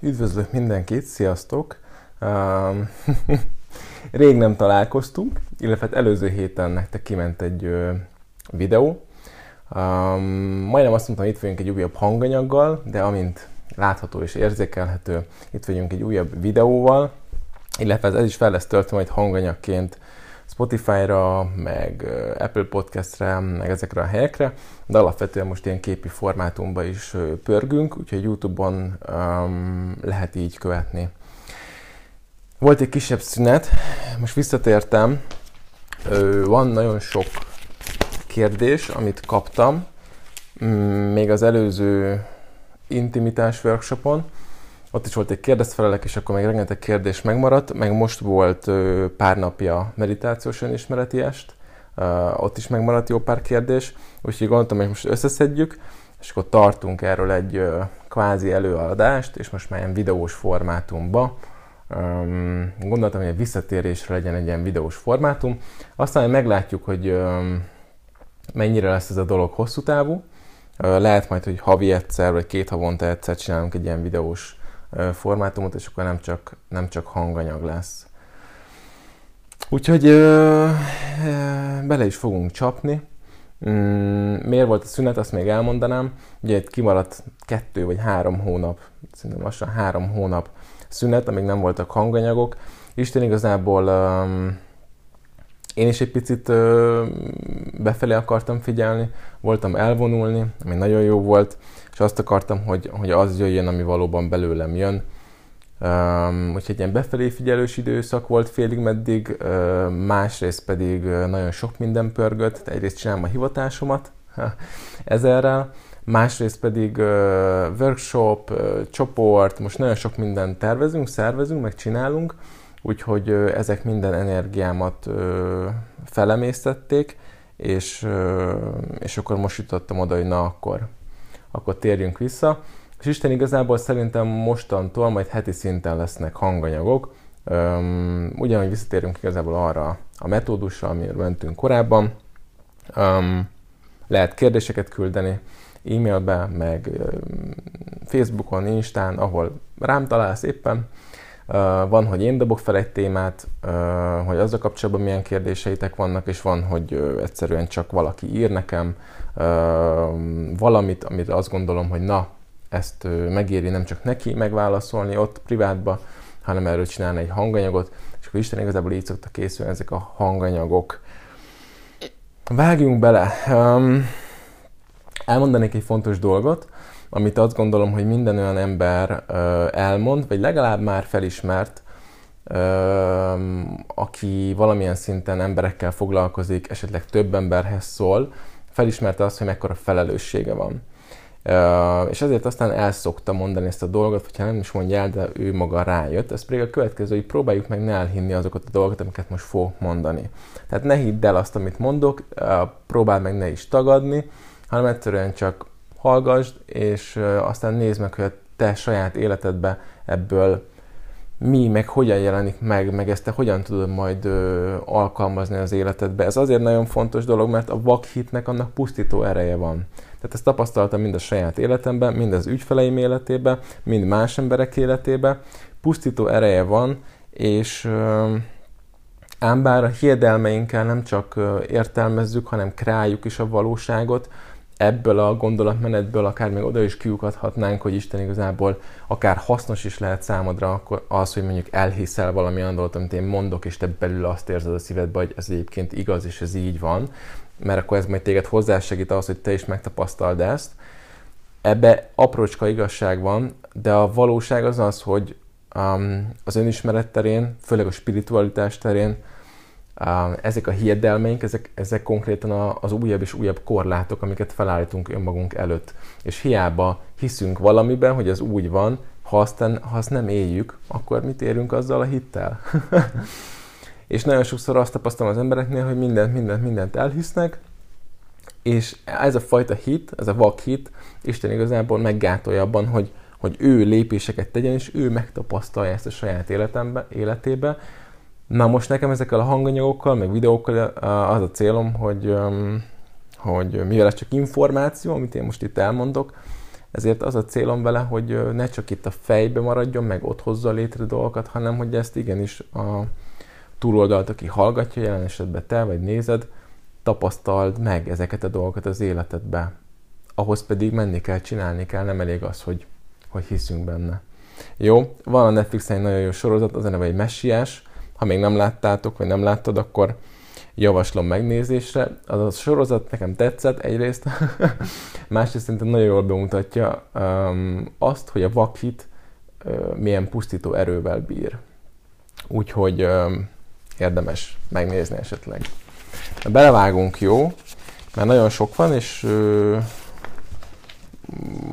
Üdvözlök mindenkit, sziasztok! Rég nem találkoztunk, illetve hát előző héten nektek kiment egy videó. Majdnem azt mondtam, itt vagyunk egy újabb hanganyaggal, de amint látható és érzékelhető, itt vagyunk egy újabb videóval, illetve ez is fel lesz töltve majd hanganyagként Spotify-ra, meg Apple Podcast-re, meg ezekre a helyekre, de alapvetően most ilyen képi formátumban is pörgünk, úgyhogy YouTube-on um, lehet így követni. Volt egy kisebb szünet, most visszatértem, van nagyon sok kérdés, amit kaptam, még az előző intimitás workshopon, ott is volt egy kérdezfelelek, és akkor még rengeteg kérdés megmaradt, meg most volt pár napja meditációs önismereti est, ott is megmaradt jó pár kérdés, úgyhogy gondoltam, hogy most összeszedjük, és akkor tartunk erről egy kvázi előadást, és most már ilyen videós formátumba. Gondoltam, hogy a visszatérésre legyen egy ilyen videós formátum. Aztán meglátjuk, hogy mennyire lesz ez a dolog hosszú távú. Lehet majd, hogy havi egyszer, vagy két havonta egyszer csinálunk egy ilyen videós formátumot, és akkor nem csak, nem csak hanganyag lesz. Úgyhogy ö, ö, bele is fogunk csapni. Mm, miért volt a szünet, azt még elmondanám. Ugye itt kimaradt kettő vagy három hónap, szerintem lassan három hónap szünet, amíg nem voltak hanganyagok. Isten igazából um, én is egy picit uh, befelé akartam figyelni, voltam elvonulni, ami nagyon jó volt és azt akartam, hogy, hogy az jöjjön, ami valóban belőlem jön. Um, úgyhogy egy befelé figyelős időszak volt félig meddig, uh, másrészt pedig nagyon sok minden pörgött, egyrészt csinálom a hivatásomat ezerrel, másrészt pedig uh, workshop, uh, csoport, most nagyon sok mindent tervezünk, szervezünk, meg csinálunk, úgyhogy uh, ezek minden energiámat uh, felemésztették, és, uh, és akkor most jutottam oda, hogy na akkor akkor térjünk vissza. És Isten igazából szerintem mostantól majd heti szinten lesznek hanganyagok, um, ugyanúgy visszatérünk igazából arra a metódusra, amiről mentünk korábban. Um, lehet kérdéseket küldeni e-mailbe, meg um, Facebookon, Instán, ahol rám találsz éppen. Uh, van, hogy én dobok fel egy témát, uh, hogy azzal kapcsolatban milyen kérdéseitek vannak, és van, hogy uh, egyszerűen csak valaki ír nekem, valamit, amit azt gondolom, hogy na, ezt megéri nem csak neki megválaszolni ott privátba, hanem erről csinálni egy hanganyagot, és akkor Isten igazából így szoktak készülni ezek a hanganyagok. Vágjunk bele. Elmondanék egy fontos dolgot, amit azt gondolom, hogy minden olyan ember elmond, vagy legalább már felismert, aki valamilyen szinten emberekkel foglalkozik, esetleg több emberhez szól, felismerte azt, hogy mekkora felelőssége van. És ezért aztán el szokta mondani ezt a dolgot, hogyha nem is mondja el, de ő maga rájött. Ez pedig a következő, hogy próbáljuk meg ne elhinni azokat a dolgokat, amiket most fog mondani. Tehát ne hidd el azt, amit mondok, uh, próbáld meg ne is tagadni, hanem egyszerűen csak hallgassd, és aztán nézd meg, hogy a te saját életedbe ebből mi, meg hogyan jelenik meg, meg ezt te hogyan tudod majd ö, alkalmazni az életedbe. Ez azért nagyon fontos dolog, mert a vakhitnek annak pusztító ereje van. Tehát ezt tapasztaltam mind a saját életemben, mind az ügyfeleim életében, mind más emberek életében. Pusztító ereje van, és ö, ám bár a hiedelmeinkkel nem csak értelmezzük, hanem kreáljuk is a valóságot, ebből a gondolatmenetből akár még oda is kiukadhatnánk, hogy Isten igazából akár hasznos is lehet számodra akkor az, hogy mondjuk elhiszel valami olyan dolgot, amit én mondok, és te belül azt érzed a szívedbe, hogy ez egyébként igaz, és ez így van, mert akkor ez majd téged hozzásegít ahhoz, hogy te is megtapasztald ezt. Ebbe aprócska igazság van, de a valóság az az, hogy um, az önismeret terén, főleg a spiritualitás terén, ezek a hiedelmeink, ezek, ezek konkrétan az újabb és újabb korlátok, amiket felállítunk önmagunk előtt. És hiába hiszünk valamiben, hogy ez úgy van, ha azt, ha azt nem éljük, akkor mit érünk azzal a hittel? és nagyon sokszor azt tapasztalom az embereknél, hogy mindent, mindent, mindent elhisznek, és ez a fajta hit, ez a vak hit, Isten igazából meggátolja abban, hogy, hogy ő lépéseket tegyen, és ő megtapasztalja ezt a saját életembe, életébe, Na most nekem ezekkel a hanganyagokkal, meg videókkal az a célom, hogy, hogy mivel ez csak információ, amit én most itt elmondok, ezért az a célom vele, hogy ne csak itt a fejbe maradjon, meg ott hozza létre dolgokat, hanem hogy ezt igenis a túloldalt, aki hallgatja, jelen esetben te vagy nézed, tapasztald meg ezeket a dolgokat az életedbe. Ahhoz pedig menni kell, csinálni kell, nem elég az, hogy, hogy hiszünk benne. Jó, van a Netflixen egy nagyon jó sorozat, az a neve egy messiás. Ha még nem láttátok, vagy nem láttad, akkor javaslom megnézésre. Az a sorozat nekem tetszett egyrészt, másrészt szerintem nagyon jól bemutatja um, azt, hogy a vakit uh, milyen pusztító erővel bír. Úgyhogy um, érdemes megnézni esetleg. Belevágunk, jó? Mert nagyon sok van, és uh,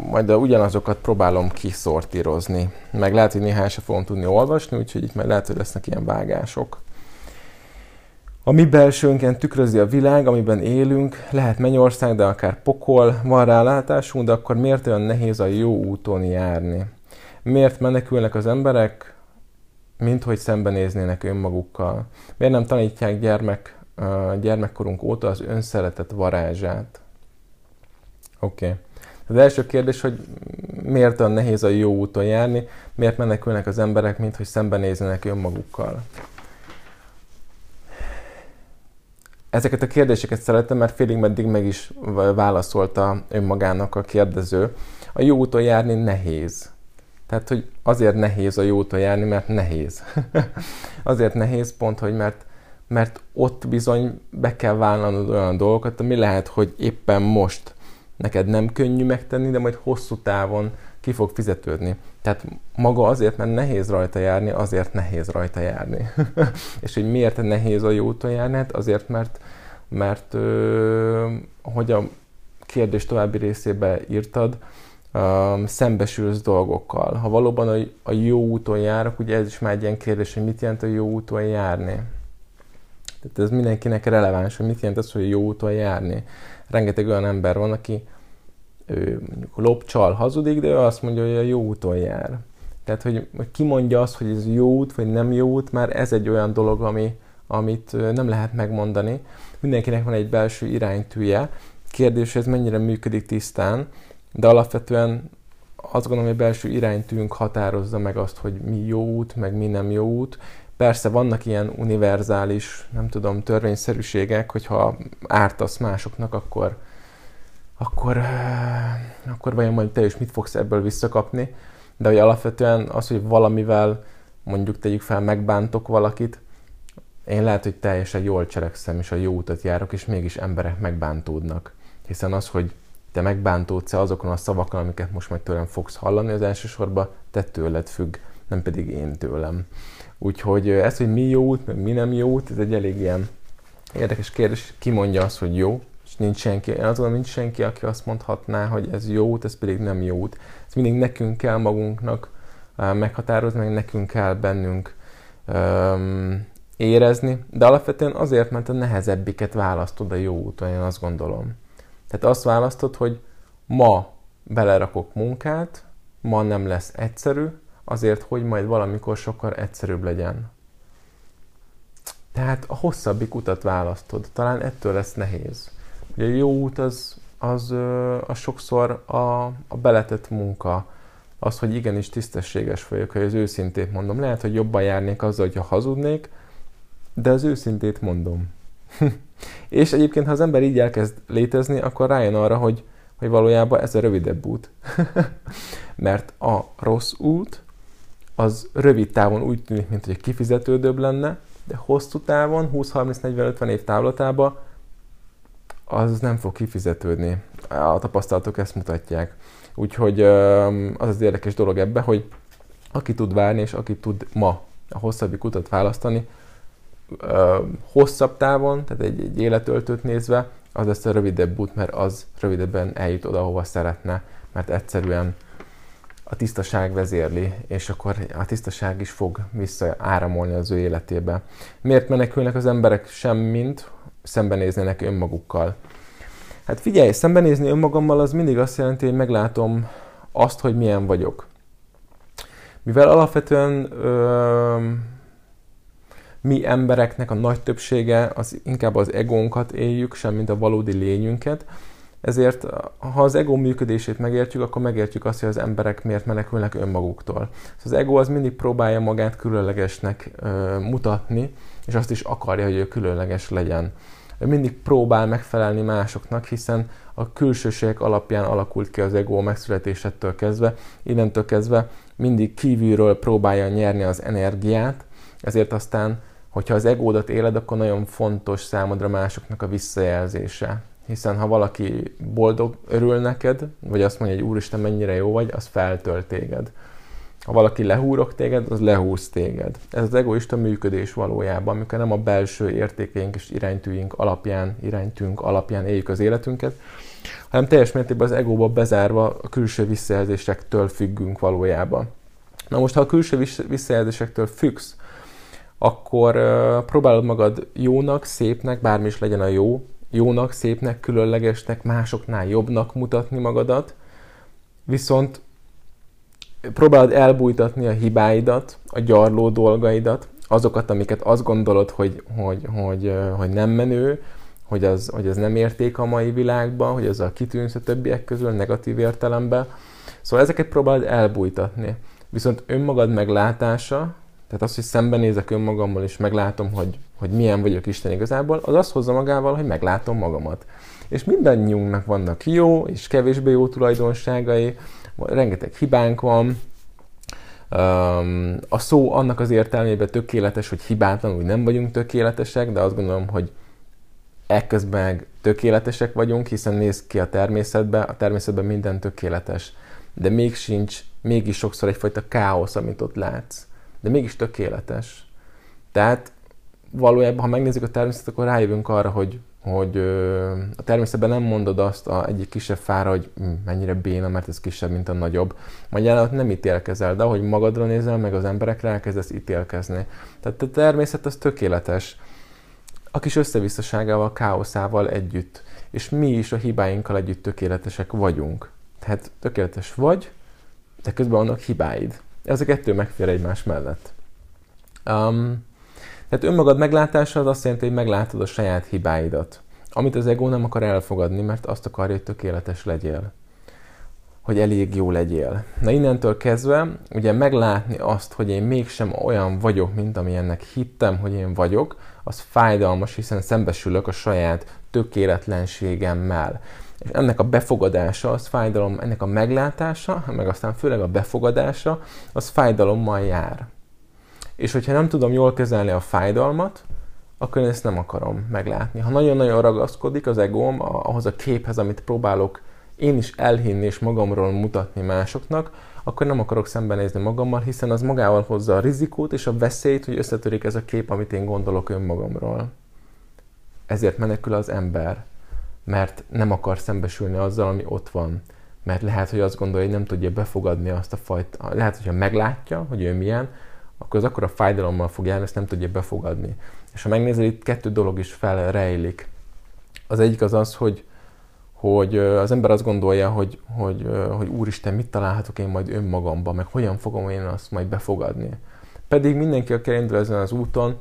majd ugyanazokat próbálom kiszortírozni. Meg lehet, hogy néhány se fogom tudni olvasni, úgyhogy itt majd lehet, hogy lesznek ilyen vágások. A mi belsőnken tükrözi a világ, amiben élünk, lehet mennyország, de akár pokol, van rálátásunk, de akkor miért olyan nehéz a jó úton járni? Miért menekülnek az emberek, mint hogy szembenéznének önmagukkal? Miért nem tanítják gyermek, gyermekkorunk óta az önszeretet varázsát? Oké. Okay. Az első kérdés, hogy miért olyan nehéz a jó úton járni, miért menekülnek az emberek, mint hogy szembenézzenek önmagukkal. Ezeket a kérdéseket szeretem, mert félig meddig meg is válaszolta önmagának a kérdező. A jó úton járni nehéz. Tehát, hogy azért nehéz a jó úton járni, mert nehéz. azért nehéz pont, hogy mert, mert ott bizony be kell vállalnod olyan dolgokat, ami lehet, hogy éppen most neked nem könnyű megtenni, de majd hosszú távon ki fog fizetődni. Tehát maga azért, mert nehéz rajta járni, azért nehéz rajta járni. és hogy miért nehéz a jó úton járni? Hát azért, mert, mert ö, hogy a kérdés további részébe írtad, ö, szembesülsz dolgokkal. Ha valóban a, a jó úton járok, ugye ez is már egy ilyen kérdés, hogy mit jelent a jó úton járni. Tehát ez mindenkinek releváns, hogy mit jelent az, hogy jó úton járni rengeteg olyan ember van, aki ő mondjuk lop, csal, hazudik, de ő azt mondja, hogy a jó úton jár. Tehát, hogy ki mondja azt, hogy ez jó út, vagy nem jó út, már ez egy olyan dolog, ami, amit nem lehet megmondani. Mindenkinek van egy belső iránytűje. Kérdés, hogy ez mennyire működik tisztán, de alapvetően azt gondolom, hogy a belső iránytűnk határozza meg azt, hogy mi jó út, meg mi nem jó út. Persze vannak ilyen univerzális, nem tudom, törvényszerűségek, hogyha ártasz másoknak, akkor, akkor, akkor vajon majd te is mit fogsz ebből visszakapni. De hogy alapvetően az, hogy valamivel mondjuk tegyük fel, megbántok valakit, én lehet, hogy teljesen jól cselekszem, és a jó utat járok, és mégis emberek megbántódnak. Hiszen az, hogy te megbántódsz-e azokon a szavakon, amiket most majd tőlem fogsz hallani, az elsősorban te tőled függ, nem pedig én tőlem. Úgyhogy ez, hogy mi jó út, meg mi nem jó út, ez egy elég ilyen érdekes kérdés. Ki mondja azt, hogy jó, és nincs senki. Én azt gondolom, nincs senki, aki azt mondhatná, hogy ez jó út, ez pedig nem jó út. Ez mindig nekünk kell magunknak meghatározni, meg nekünk kell bennünk um, érezni, de alapvetően azért, mert a nehezebbiket választod a jó úton, én azt gondolom. Tehát azt választod, hogy ma belerakok munkát, ma nem lesz egyszerű, azért, hogy majd valamikor sokkal egyszerűbb legyen. Tehát a hosszabbik utat választod, talán ettől lesz nehéz. Ugye a jó út az, az, az sokszor a, a beletett munka, az, hogy igenis tisztességes vagyok, hogy az őszintét mondom. Lehet, hogy jobban járnék azzal, hogyha hazudnék, de az őszintét mondom. és egyébként, ha az ember így elkezd létezni, akkor rájön arra, hogy, hogy valójában ez a rövidebb út. Mert a rossz út az rövid távon úgy tűnik, mint hogy kifizetődőbb lenne, de hosszú távon, 20-30-40-50 év távlatában az nem fog kifizetődni. A tapasztalatok ezt mutatják. Úgyhogy az az érdekes dolog ebbe, hogy aki tud várni, és aki tud ma a hosszabbik utat választani, hosszabb távon, tehát egy, egy életöltőt nézve, az lesz a rövidebb út, mert az rövidebben eljut oda, hova szeretne, mert egyszerűen a tisztaság vezérli, és akkor a tisztaság is fog visszaáramolni az ő életébe. Miért menekülnek az emberek semmint, szembenéznének önmagukkal? Hát figyelj, szembenézni önmagammal az mindig azt jelenti, hogy meglátom azt, hogy milyen vagyok. Mivel alapvetően ö, mi embereknek a nagy többsége az inkább az egónkat éljük, semmint a valódi lényünket, Ezért, ha az ego működését megértjük, akkor megértjük azt, hogy az emberek miért menekülnek önmaguktól. Szóval az ego az mindig próbálja magát különlegesnek ö, mutatni, és azt is akarja, hogy ő különleges legyen. Ő mindig próbál megfelelni másoknak, hiszen a külsőségek alapján alakult ki az ego megszületésettől kezdve, innentől kezdve mindig kívülről próbálja nyerni az energiát, ezért aztán, hogyha az egódat éled, akkor nagyon fontos számodra másoknak a visszajelzése. Hiszen ha valaki boldog, örül neked, vagy azt mondja, hogy Úristen, mennyire jó vagy, az feltölt téged. Ha valaki lehúrok téged, az lehúz téged. Ez az egoista működés valójában, amikor nem a belső értékeink és iránytűink alapján, iránytűnk alapján éljük az életünket, hanem teljes mértékben az egóba bezárva a külső visszajelzésektől függünk valójában. Na most, ha a külső visszajelzésektől függsz, akkor próbálod magad jónak, szépnek, bármi is legyen a jó, jónak, szépnek, különlegesnek, másoknál jobbnak mutatni magadat, viszont próbálod elbújtatni a hibáidat, a gyarló dolgaidat, azokat, amiket azt gondolod, hogy, hogy, hogy, hogy nem menő, hogy az, hogy az nem érték a mai világban, hogy az a kitűnsz a többiek közül negatív értelemben. Szóval ezeket próbálod elbújtatni. Viszont önmagad meglátása, tehát az, hogy szembenézek önmagammal és meglátom, hogy, hogy milyen vagyok Isten igazából, az azt hozza magával, hogy meglátom magamat. És mindannyiunknak vannak jó és kevésbé jó tulajdonságai, rengeteg hibánk van, a szó annak az értelmében tökéletes, hogy hibátlanul nem vagyunk tökéletesek, de azt gondolom, hogy ekközben tökéletesek vagyunk, hiszen néz ki a természetben, a természetben minden tökéletes. De még sincs, mégis sokszor egyfajta káosz, amit ott látsz. De mégis tökéletes. Tehát valójában, ha megnézzük a természetet, akkor rájövünk arra, hogy hogy a természetben nem mondod azt a egyik kisebb fára, hogy hm, mennyire béna, mert ez kisebb, mint a nagyobb. Magyarán nem ítélkezel, de ahogy magadra nézel, meg az emberekre elkezdesz ítélkezni. Tehát a természet az tökéletes. A kis összevisszaságával, káoszával együtt. És mi is a hibáinkkal együtt tökéletesek vagyunk. Tehát tökéletes vagy, de közben vannak hibáid. Ez a kettő megfér egymás mellett. Um, tehát önmagad meglátása az azt jelenti, hogy meglátod a saját hibáidat, amit az ego nem akar elfogadni, mert azt akarja, hogy tökéletes legyél. Hogy elég jó legyél. Na innentől kezdve, ugye meglátni azt, hogy én mégsem olyan vagyok, mint amilyennek hittem, hogy én vagyok, az fájdalmas, hiszen szembesülök a saját tökéletlenségemmel. Ennek a befogadása, az fájdalom, ennek a meglátása, meg aztán főleg a befogadása, az fájdalommal jár. És hogyha nem tudom jól kezelni a fájdalmat, akkor én ezt nem akarom meglátni. Ha nagyon-nagyon ragaszkodik az egóm ahhoz a képhez, amit próbálok én is elhinni és magamról mutatni másoknak, akkor nem akarok szembenézni magammal, hiszen az magával hozza a rizikót és a veszélyt, hogy összetörik ez a kép, amit én gondolok önmagamról. Ezért menekül az ember, mert nem akar szembesülni azzal, ami ott van. Mert lehet, hogy azt gondolja, hogy nem tudja befogadni azt a fajta, lehet, hogyha meglátja, hogy ő milyen, akkor az akkor a fájdalommal fog járni, ezt nem tudja befogadni. És ha megnézed, itt kettő dolog is felrejlik. Az egyik az az, hogy, hogy az ember azt gondolja, hogy, hogy, hogy úristen, mit találhatok én majd önmagamban, meg hogyan fogom én azt majd befogadni. Pedig mindenki, aki elindul ezen az úton,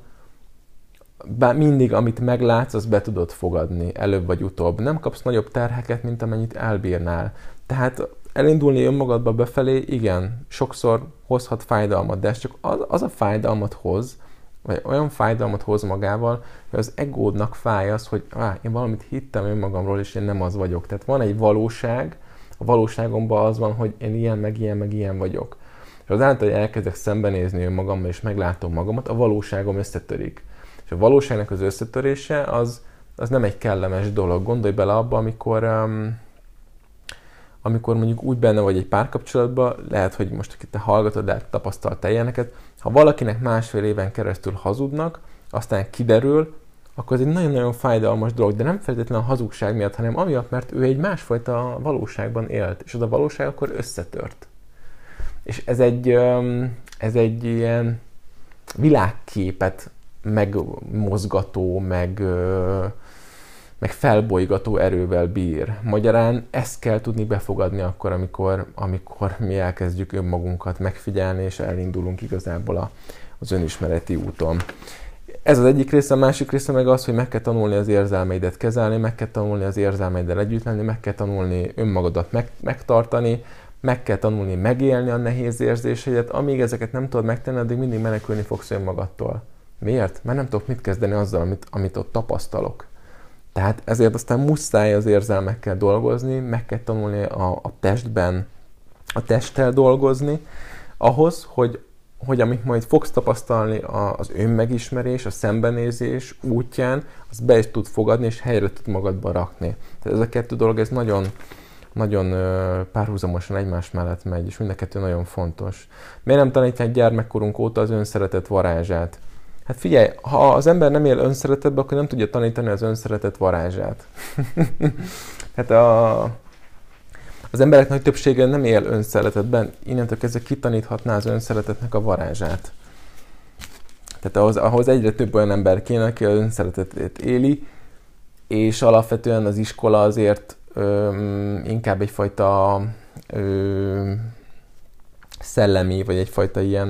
bár mindig, amit meglátsz, azt be tudod fogadni, előbb vagy utóbb. Nem kapsz nagyobb terheket, mint amennyit elbírnál. Tehát elindulni önmagadba befelé, igen, sokszor hozhat fájdalmat, de ez csak az, az a fájdalmat hoz, vagy olyan fájdalmat hoz magával, hogy az egódnak fáj az, hogy á, én valamit hittem önmagamról, és én nem az vagyok. Tehát van egy valóság, a valóságomban az van, hogy én ilyen, meg ilyen, meg ilyen vagyok. És azáltal, hogy elkezdek szembenézni önmagammal, és meglátom magamat, a valóságom összetörik. És a valóságnak az összetörése az, az nem egy kellemes dolog. Gondolj bele abba, amikor um, amikor mondjuk úgy benne vagy egy párkapcsolatban, lehet, hogy most, akit te hallgatod, lehet tapasztaltál ilyeneket, ha valakinek másfél éven keresztül hazudnak, aztán kiderül, akkor ez egy nagyon-nagyon fájdalmas dolog, de nem feltétlenül a hazugság miatt, hanem amiatt, mert ő egy másfajta valóságban élt, és az a valóság akkor összetört. És ez egy, ez egy ilyen világképet megmozgató, meg, meg felbolygató erővel bír. Magyarán ezt kell tudni befogadni akkor, amikor, amikor mi elkezdjük önmagunkat megfigyelni, és elindulunk igazából a, az önismereti úton. Ez az egyik része, a másik része meg az, hogy meg kell tanulni az érzelmeidet kezelni, meg kell tanulni az érzelmeiddel együtt lenni, meg kell tanulni önmagadat meg, megtartani, meg kell tanulni megélni a nehéz érzéseidet, amíg ezeket nem tudod megtenni, addig mindig menekülni fogsz önmagadtól. Miért? Mert nem tudok mit kezdeni azzal, amit, amit ott tapasztalok. Tehát ezért aztán muszáj az érzelmekkel dolgozni, meg kell tanulni a, a testben, a testtel dolgozni, ahhoz, hogy, hogy amit majd fogsz tapasztalni az önmegismerés, a szembenézés útján, az be is tud fogadni, és helyre tud magadba rakni. Tehát ez a kettő dolog, ez nagyon, nagyon párhuzamosan egymás mellett megy, és mind a kettő nagyon fontos. Miért nem tanítják gyermekkorunk óta az önszeretet varázsát? Hát figyelj, ha az ember nem él önszeretetbe, akkor nem tudja tanítani az önszeretet varázsát. hát a, az emberek nagy többsége nem él önszeretetben, innentől kezdve kitaníthatná az önszeretetnek a varázsát. Tehát ahhoz, ahhoz egyre több olyan ember kéne, aki az önszeretetét éli, és alapvetően az iskola azért öm, inkább egyfajta öm, szellemi, vagy egyfajta ilyen,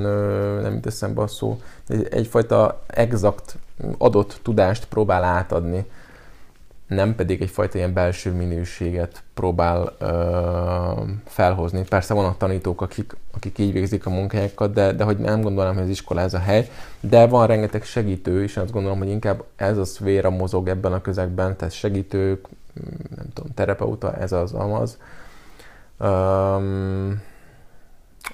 nem jut eszembe a szó, egy, egyfajta exakt adott tudást próbál átadni, nem pedig egyfajta ilyen belső minőséget próbál ö, felhozni. Persze vannak tanítók, akik, akik így végzik a munkájukat, de, de hogy nem gondolom, hogy az iskola ez a hely, de van rengeteg segítő, és azt gondolom, hogy inkább ez a szféra mozog ebben a közegben, tehát segítők, nem tudom, terapeuta, ez az amaz. Um,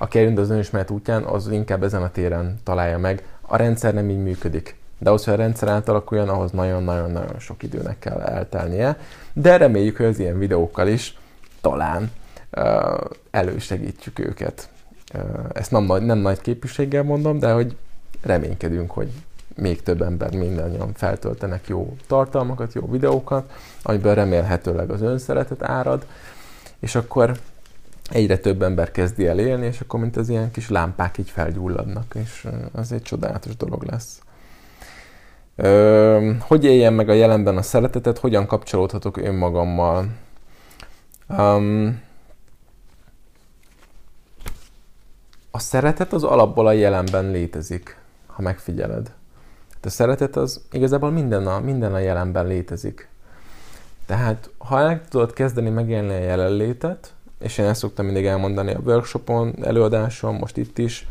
aki elindul az önismeret útján, az inkább ezen a téren találja meg. A rendszer nem így működik. De ahhoz, hogy a rendszer átalakuljon, ahhoz nagyon-nagyon-nagyon sok időnek kell eltelnie. De reméljük, hogy az ilyen videókkal is talán uh, elősegítjük őket. Uh, ezt nem, nem nagy képviséggel mondom, de hogy reménykedünk, hogy még több ember mindannyian feltöltenek jó tartalmakat, jó videókat, amiből remélhetőleg az önszeretet árad, és akkor egyre több ember kezdi el élni, és akkor mint az ilyen kis lámpák így felgyulladnak, és az egy csodálatos dolog lesz. Ö, hogy éljen meg a jelenben a szeretetet, hogyan kapcsolódhatok önmagammal? Um, a szeretet az alapból a jelenben létezik, ha megfigyeled. Hát a szeretet az igazából minden a, minden a jelenben létezik. Tehát ha el tudod kezdeni megélni a jelenlétet, és én ezt szoktam mindig elmondani a workshopon, előadáson, most itt is,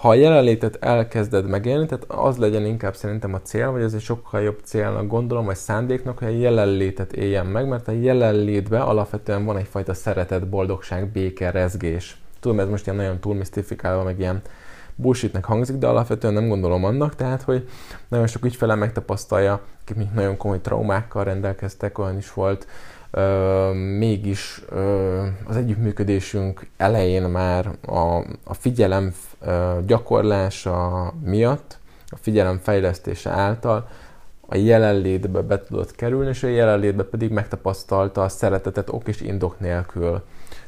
ha a jelenlétet elkezded megélni, tehát az legyen inkább szerintem a cél, vagy ez egy sokkal jobb célnak gondolom, vagy szándéknak, hogy a jelenlétet éljen meg, mert a jelenlétben alapvetően van egyfajta szeretet, boldogság, béke, rezgés. Tudom, ez most ilyen nagyon túl misztifikálva, meg ilyen bullshitnek hangzik, de alapvetően nem gondolom annak, tehát, hogy nagyon sok ügyfele megtapasztalja, akik nagyon komoly traumákkal rendelkeztek, olyan is volt, mégis az együttműködésünk elején már a, a figyelem gyakorlása miatt, a figyelem fejlesztése által a jelenlétbe be tudott kerülni, és a jelenlétbe pedig megtapasztalta a szeretetet ok és indok nélkül.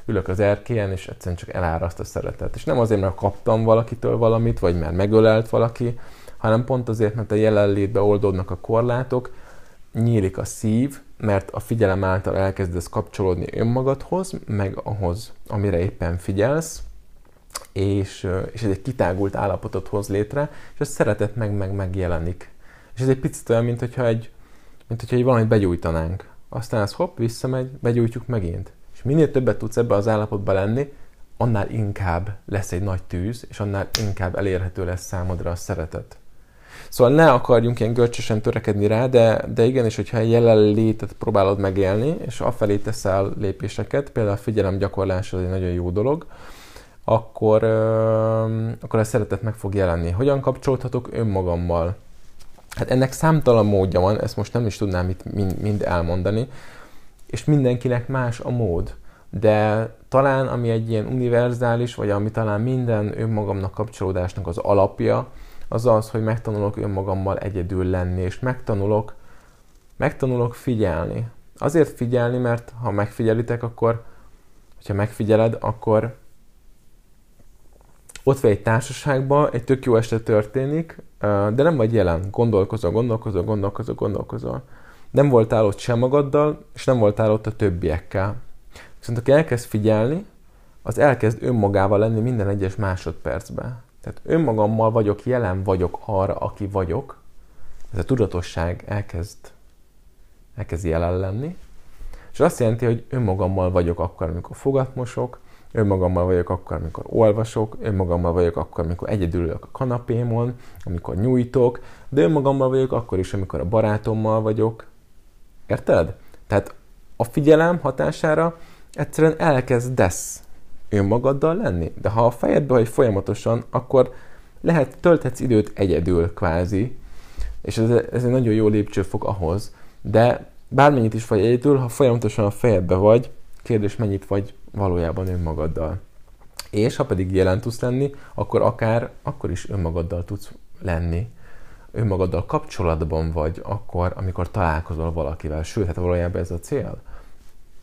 Ülök az erkélyen, és egyszerűen csak eláraszt a szeretet. És nem azért, mert kaptam valakitől valamit, vagy mert megölelt valaki, hanem pont azért, mert a jelenlétbe oldódnak a korlátok, nyílik a szív, mert a figyelem által elkezdesz kapcsolódni önmagadhoz, meg ahhoz, amire éppen figyelsz, és, és ez egy kitágult állapotot hoz létre, és a szeretet meg, meg megjelenik. És ez egy picit olyan, mint hogyha egy, mint hogyha egy valamit begyújtanánk. Aztán ez hopp, visszamegy, begyújtjuk megint. És minél többet tudsz ebbe az állapotba lenni, annál inkább lesz egy nagy tűz, és annál inkább elérhető lesz számodra a szeretet. Szóval ne akarjunk ilyen görcsösen törekedni rá, de, de igenis, hogyha egy jelenlétet próbálod megélni, és afelé teszel lépéseket, például a figyelem gyakorlás az egy nagyon jó dolog, akkor, akkor a szeretet meg fog jelenni. Hogyan kapcsolódhatok önmagammal? Hát ennek számtalan módja van, ezt most nem is tudnám itt mind, mind elmondani, és mindenkinek más a mód. De talán ami egy ilyen univerzális, vagy ami talán minden önmagamnak kapcsolódásnak az alapja, az az, hogy megtanulok önmagammal egyedül lenni, és megtanulok, megtanulok figyelni. Azért figyelni, mert ha megfigyelitek, akkor, hogyha megfigyeled, akkor ott vagy egy társaságban, egy tök jó este történik, de nem vagy jelen. Gondolkozol, gondolkozol, gondolkozol, gondolkozol. Nem voltál ott sem magaddal, és nem voltál ott a többiekkel. Viszont aki elkezd figyelni, az elkezd önmagával lenni minden egyes másodpercben. Tehát önmagammal vagyok, jelen vagyok arra, aki vagyok, ez a tudatosság elkezd, elkezd jelen lenni, és azt jelenti, hogy önmagammal vagyok akkor, amikor fogat mosok, önmagammal vagyok akkor, amikor olvasok, önmagammal vagyok akkor, amikor egyedül ülök a kanapémon, amikor nyújtok, de önmagammal vagyok akkor is, amikor a barátommal vagyok. Érted? Tehát a figyelem hatására egyszerűen elkezdesz önmagaddal lenni. De ha a fejedbe vagy folyamatosan, akkor lehet, tölthetsz időt egyedül kvázi, és ez, ez egy nagyon jó lépcsőfok ahhoz, de bármennyit is vagy egyedül, ha folyamatosan a fejedbe vagy, kérdés mennyit vagy valójában önmagaddal. És ha pedig jelen tudsz lenni, akkor akár akkor is önmagaddal tudsz lenni. Önmagaddal kapcsolatban vagy akkor, amikor találkozol valakivel. Sőt, hát valójában ez a cél.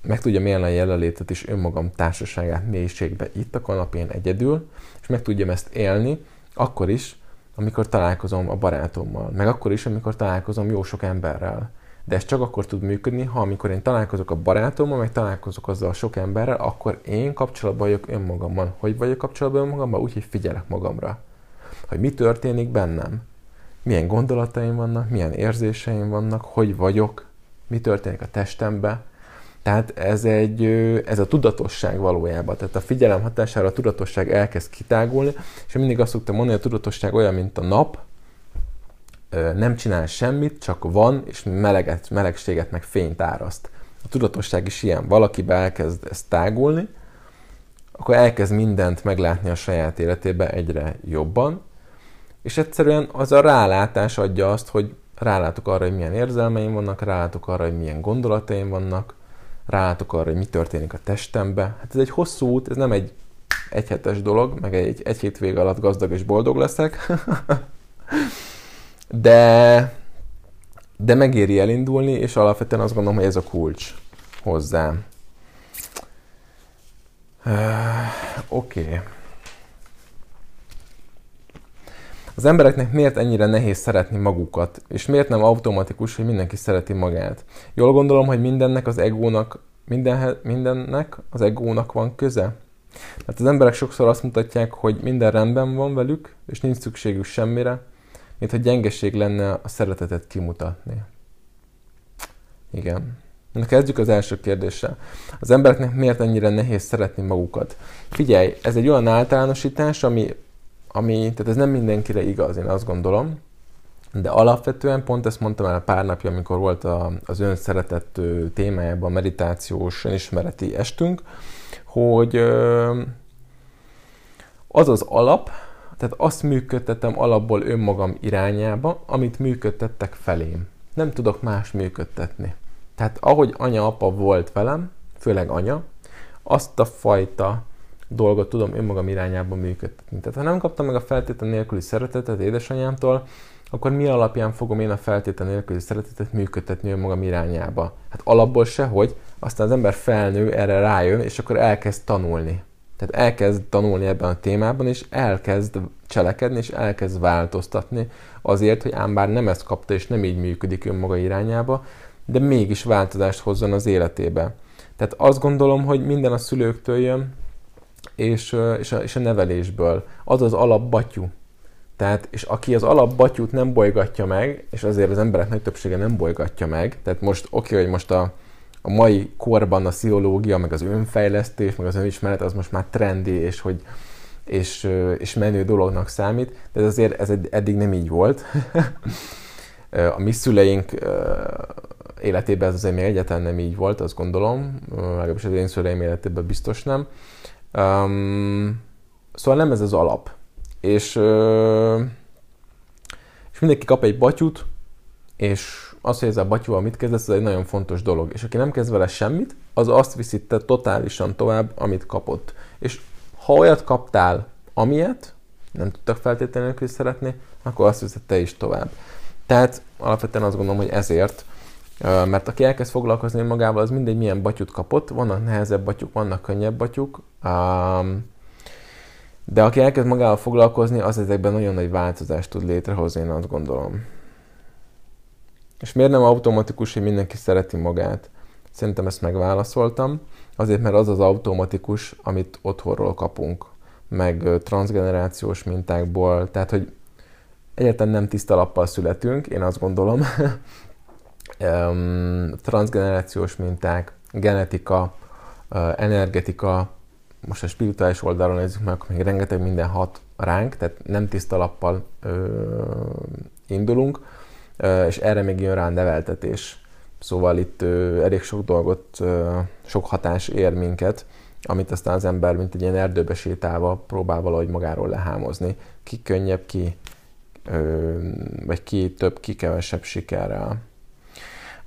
Meg tudja mérni a jelenlétet és önmagam társaságát mélységbe itt a kanapén egyedül, és meg tudjam ezt élni, akkor is, amikor találkozom a barátommal, meg akkor is, amikor találkozom jó sok emberrel. De ez csak akkor tud működni, ha amikor én találkozok a barátommal, meg találkozok azzal a sok emberrel, akkor én kapcsolatban vagyok önmagammal. Hogy vagyok kapcsolatban önmagammal? Úgy, hogy figyelek magamra. Hogy mi történik bennem. Milyen gondolataim vannak, milyen érzéseim vannak, hogy vagyok, mi történik a testembe. Tehát ez, egy, ez a tudatosság valójában. Tehát a figyelem hatására a tudatosság elkezd kitágulni, és mindig azt szoktam mondani, hogy a tudatosság olyan, mint a nap, nem csinál semmit, csak van, és meleget, melegséget, meg fényt áraszt. A tudatosság is ilyen. Valakibe elkezd ezt tágulni, akkor elkezd mindent meglátni a saját életébe egyre jobban, és egyszerűen az a rálátás adja azt, hogy rálátok arra, hogy milyen érzelmeim vannak, rálátok arra, hogy milyen gondolataim vannak, rálátok arra, hogy mi történik a testembe. Hát ez egy hosszú út, ez nem egy egyhetes dolog, meg egy, egy hét vége alatt gazdag és boldog leszek, de, de megéri elindulni, és alapvetően azt gondolom, hogy ez a kulcs hozzá. Uh, Oké. Okay. Az embereknek miért ennyire nehéz szeretni magukat, és miért nem automatikus, hogy mindenki szereti magát? Jól gondolom, hogy mindennek az egónak, mindenhe, mindennek az egónak van köze? Tehát az emberek sokszor azt mutatják, hogy minden rendben van velük, és nincs szükségük semmire, mint hogy gyengeség lenne a szeretetet kimutatni. Igen. Na kezdjük az első kérdéssel. Az embereknek miért ennyire nehéz szeretni magukat? Figyelj, ez egy olyan általánosítás, ami, ami tehát ez nem mindenkire igaz, én azt gondolom, de alapvetően pont ezt mondtam el pár napja, amikor volt a, az ön szeretett témájában meditációs önismereti estünk, hogy az az alap, tehát azt működtetem alapból önmagam irányába, amit működtettek felém. Nem tudok más működtetni. Tehát ahogy anya-apa volt velem, főleg anya, azt a fajta dolgot tudom önmagam irányába működtetni. Tehát ha nem kaptam meg a feltétlen nélküli szeretetet édesanyámtól, akkor mi alapján fogom én a feltétlen nélküli szeretetet működtetni önmagam irányába? Hát alapból sehogy, aztán az ember felnő, erre rájön, és akkor elkezd tanulni. Tehát elkezd tanulni ebben a témában, és elkezd cselekedni, és elkezd változtatni azért, hogy ám bár nem ezt kapta, és nem így működik önmaga irányába, de mégis változást hozzon az életébe. Tehát azt gondolom, hogy minden a szülőktől jön, és, és, a, és a nevelésből. Az az alapbatyú. Tehát, és aki az alapbatyút nem bolygatja meg, és azért az emberek nagy többsége nem bolygatja meg, tehát most oké, okay, hogy most a, a mai korban a pszichológia, meg az önfejlesztés, meg az önismeret az most már trendi, és hogy és, és menő dolognak számít, de ez azért ez eddig nem így volt. a mi szüleink életében ez azért még egyáltalán nem így volt, azt gondolom, legalábbis az én szüleim életében biztos nem. Um, szóval nem ez az alap. És, uh, és mindenki kap egy batyut, és az, hogy ezzel a batyúval mit kezdesz, ez egy nagyon fontos dolog. És aki nem kezd vele semmit, az azt viszi te totálisan tovább, amit kapott. És ha olyat kaptál, amilyet, nem tudtak feltétlenül szeretni, akkor azt viszed te is tovább. Tehát alapvetően azt gondolom, hogy ezért, mert aki elkezd foglalkozni magával, az mindegy milyen batyut kapott, vannak nehezebb batyuk, vannak könnyebb batyuk, de aki elkezd magával foglalkozni, az ezekben nagyon nagy változást tud létrehozni, én azt gondolom. És miért nem automatikus, hogy mindenki szereti magát? Szerintem ezt megválaszoltam. Azért, mert az az automatikus, amit otthonról kapunk, meg transgenerációs mintákból. Tehát, hogy egyáltalán nem tiszta lappal születünk, én azt gondolom. Transgenerációs minták, genetika, energetika, most a spirituális oldalon nézzük meg, még rengeteg minden hat ránk, tehát nem tiszta lappal indulunk, és erre még jön rá a neveltetés. Szóval itt elég sok dolgot, sok hatás ér minket, amit aztán az ember, mint egy ilyen erdőbe sétálva próbál valahogy magáról lehámozni. Ki könnyebb, ki, vagy ki több, ki kevesebb sikerrel.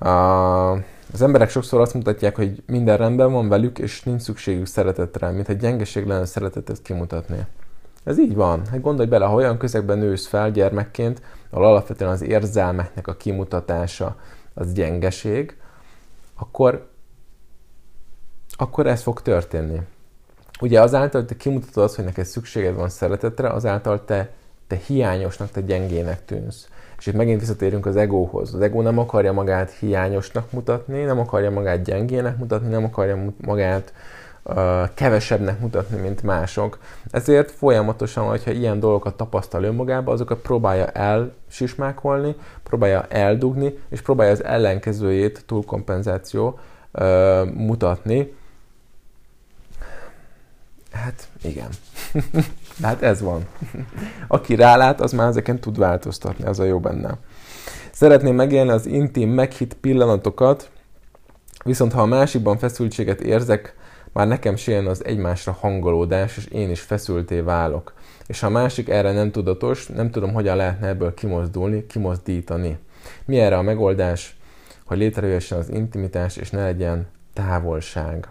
Az emberek sokszor azt mutatják, hogy minden rendben van velük, és nincs szükségük szeretetre, mint egy gyengeség lenne szeretetet kimutatni. Ez így van. Hát gondolj bele, ha olyan közegben nősz fel gyermekként, ahol alapvetően az érzelmeknek a kimutatása az gyengeség, akkor, akkor ez fog történni. Ugye azáltal, hogy te kimutatod azt, hogy neked szükséged van szeretetre, azáltal te, te hiányosnak, te gyengének tűnsz. És itt megint visszatérünk az egóhoz. Az ego nem akarja magát hiányosnak mutatni, nem akarja magát gyengének mutatni, nem akarja magát uh, kevesebbnek mutatni, mint mások. Ezért folyamatosan, hogyha ilyen dolgokat tapasztal önmagába, azokat próbálja elsismákolni, próbálja eldugni, és próbálja az ellenkezőjét, túlkompenzáció uh, mutatni. Hát igen. De hát ez van. Aki rálát, az már ezeken tud változtatni, az a jó benne. Szeretném megélni az intim, meghitt pillanatokat, viszont ha a másikban feszültséget érzek, már nekem se az egymásra hangolódás, és én is feszülté válok. És ha a másik erre nem tudatos, nem tudom, hogyan lehetne ebből kimozdulni, kimozdítani. Mi erre a megoldás, hogy létrejöjjön az intimitás, és ne legyen távolság.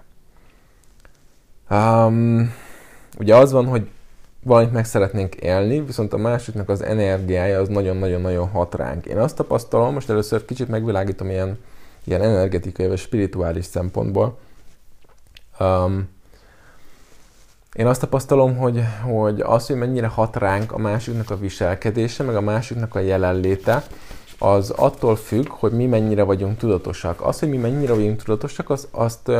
Um, ugye az van, hogy valamit meg szeretnénk élni, viszont a másiknak az energiája az nagyon-nagyon-nagyon hat ránk. Én azt tapasztalom, most először kicsit megvilágítom ilyen, ilyen energetikai vagy spirituális szempontból. Um, én azt tapasztalom, hogy, hogy az, hogy mennyire hat ránk a másiknak a viselkedése, meg a másiknak a jelenléte, az attól függ, hogy mi mennyire vagyunk tudatosak. Az, hogy mi mennyire vagyunk tudatosak, az, azt,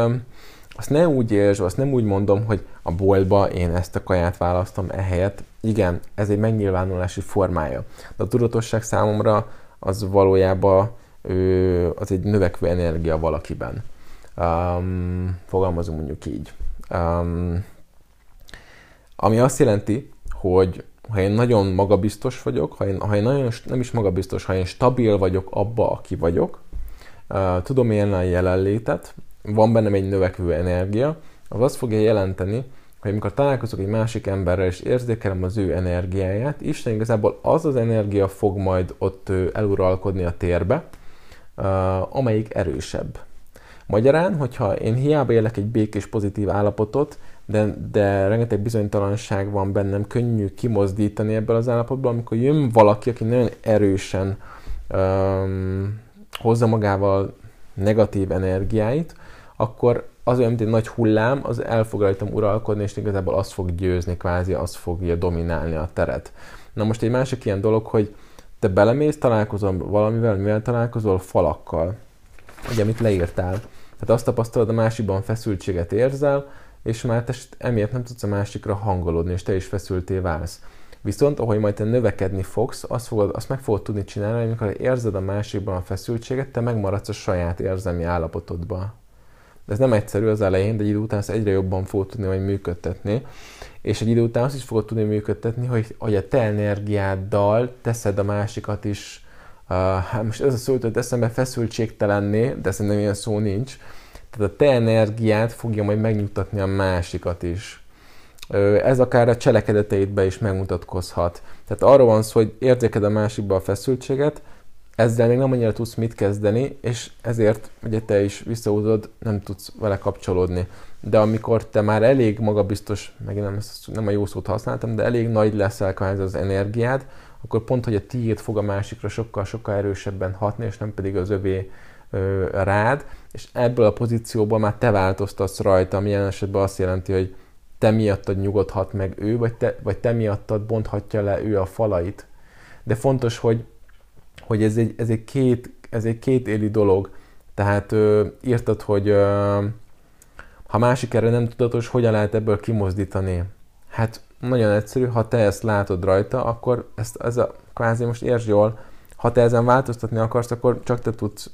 azt ne úgy értsd, azt nem úgy mondom, hogy a boltba én ezt a kaját választom ehelyett. Igen, ez egy megnyilvánulási formája. De a tudatosság számomra az valójában az egy növekvő energia valakiben. Um, fogalmazunk mondjuk így. Um, ami azt jelenti, hogy ha én nagyon magabiztos vagyok, ha én, ha én nagyon, nem is magabiztos, ha én stabil vagyok abba, aki vagyok, uh, tudom élni a jelenlétet, van bennem egy növekvő energia, az azt fogja jelenteni, hogy amikor találkozok egy másik emberrel, és érzékelem az ő energiáját, Isten igazából az az energia fog majd ott eluralkodni a térbe, amelyik erősebb. Magyarán, hogyha én hiába élek egy békés, pozitív állapotot, de, de rengeteg bizonytalanság van bennem, könnyű kimozdítani ebből az állapotból, amikor jön valaki, aki nagyon erősen um, hozza magával negatív energiáit, akkor az olyan, mint egy nagy hullám, az el fog uralkodni, és igazából azt fog győzni, kvázi azt fogja dominálni a teret. Na most egy másik ilyen dolog, hogy te belemész, találkozol valamivel, mivel találkozol? Falakkal. Ugye, amit leírtál. Tehát azt tapasztalod, a másikban feszültséget érzel, és már te emiatt nem tudsz a másikra hangolódni, és te is feszülté válsz. Viszont, ahogy majd te növekedni fogsz, azt, fogod, azt meg fogod tudni csinálni, amikor érzed a másikban a feszültséget, te megmaradsz a saját érzelmi állapotodban ez nem egyszerű az elején, de egy idő után ezt egyre jobban fogod tudni majd működtetni. És egy idő után azt is fogod tudni működtetni, hogy, hogy a te energiáddal teszed a másikat is, uh, most ez a szó hogy eszembe feszültségtelenné, de szerintem ilyen szó nincs. Tehát a te energiát fogja majd megnyugtatni a másikat is. Ez akár a cselekedeteidbe is megmutatkozhat. Tehát arról van szó, hogy érzéked a másikba a feszültséget, ezzel még nem annyira tudsz mit kezdeni, és ezért ugye te is visszahúzod, nem tudsz vele kapcsolódni. De amikor te már elég magabiztos, meg nem, nem a jó szót használtam, de elég nagy leszel kvázi az energiád, akkor pont, hogy a tiéd fog a másikra sokkal-sokkal erősebben hatni, és nem pedig az övé ö, rád, és ebből a pozícióból már te változtatsz rajta, ami jelen esetben azt jelenti, hogy te miattad nyugodhat meg ő, vagy te, vagy te miattad bonthatja le ő a falait. De fontos, hogy hogy ez egy, ez egy, két, ez egy két éli dolog. Tehát ö, írtad, hogy ö, ha másik erre nem tudatos, hogyan lehet ebből kimozdítani? Hát nagyon egyszerű, ha te ezt látod rajta, akkor ezt, ez a kvázi most értsd jól, ha te ezen változtatni akarsz, akkor csak te tudsz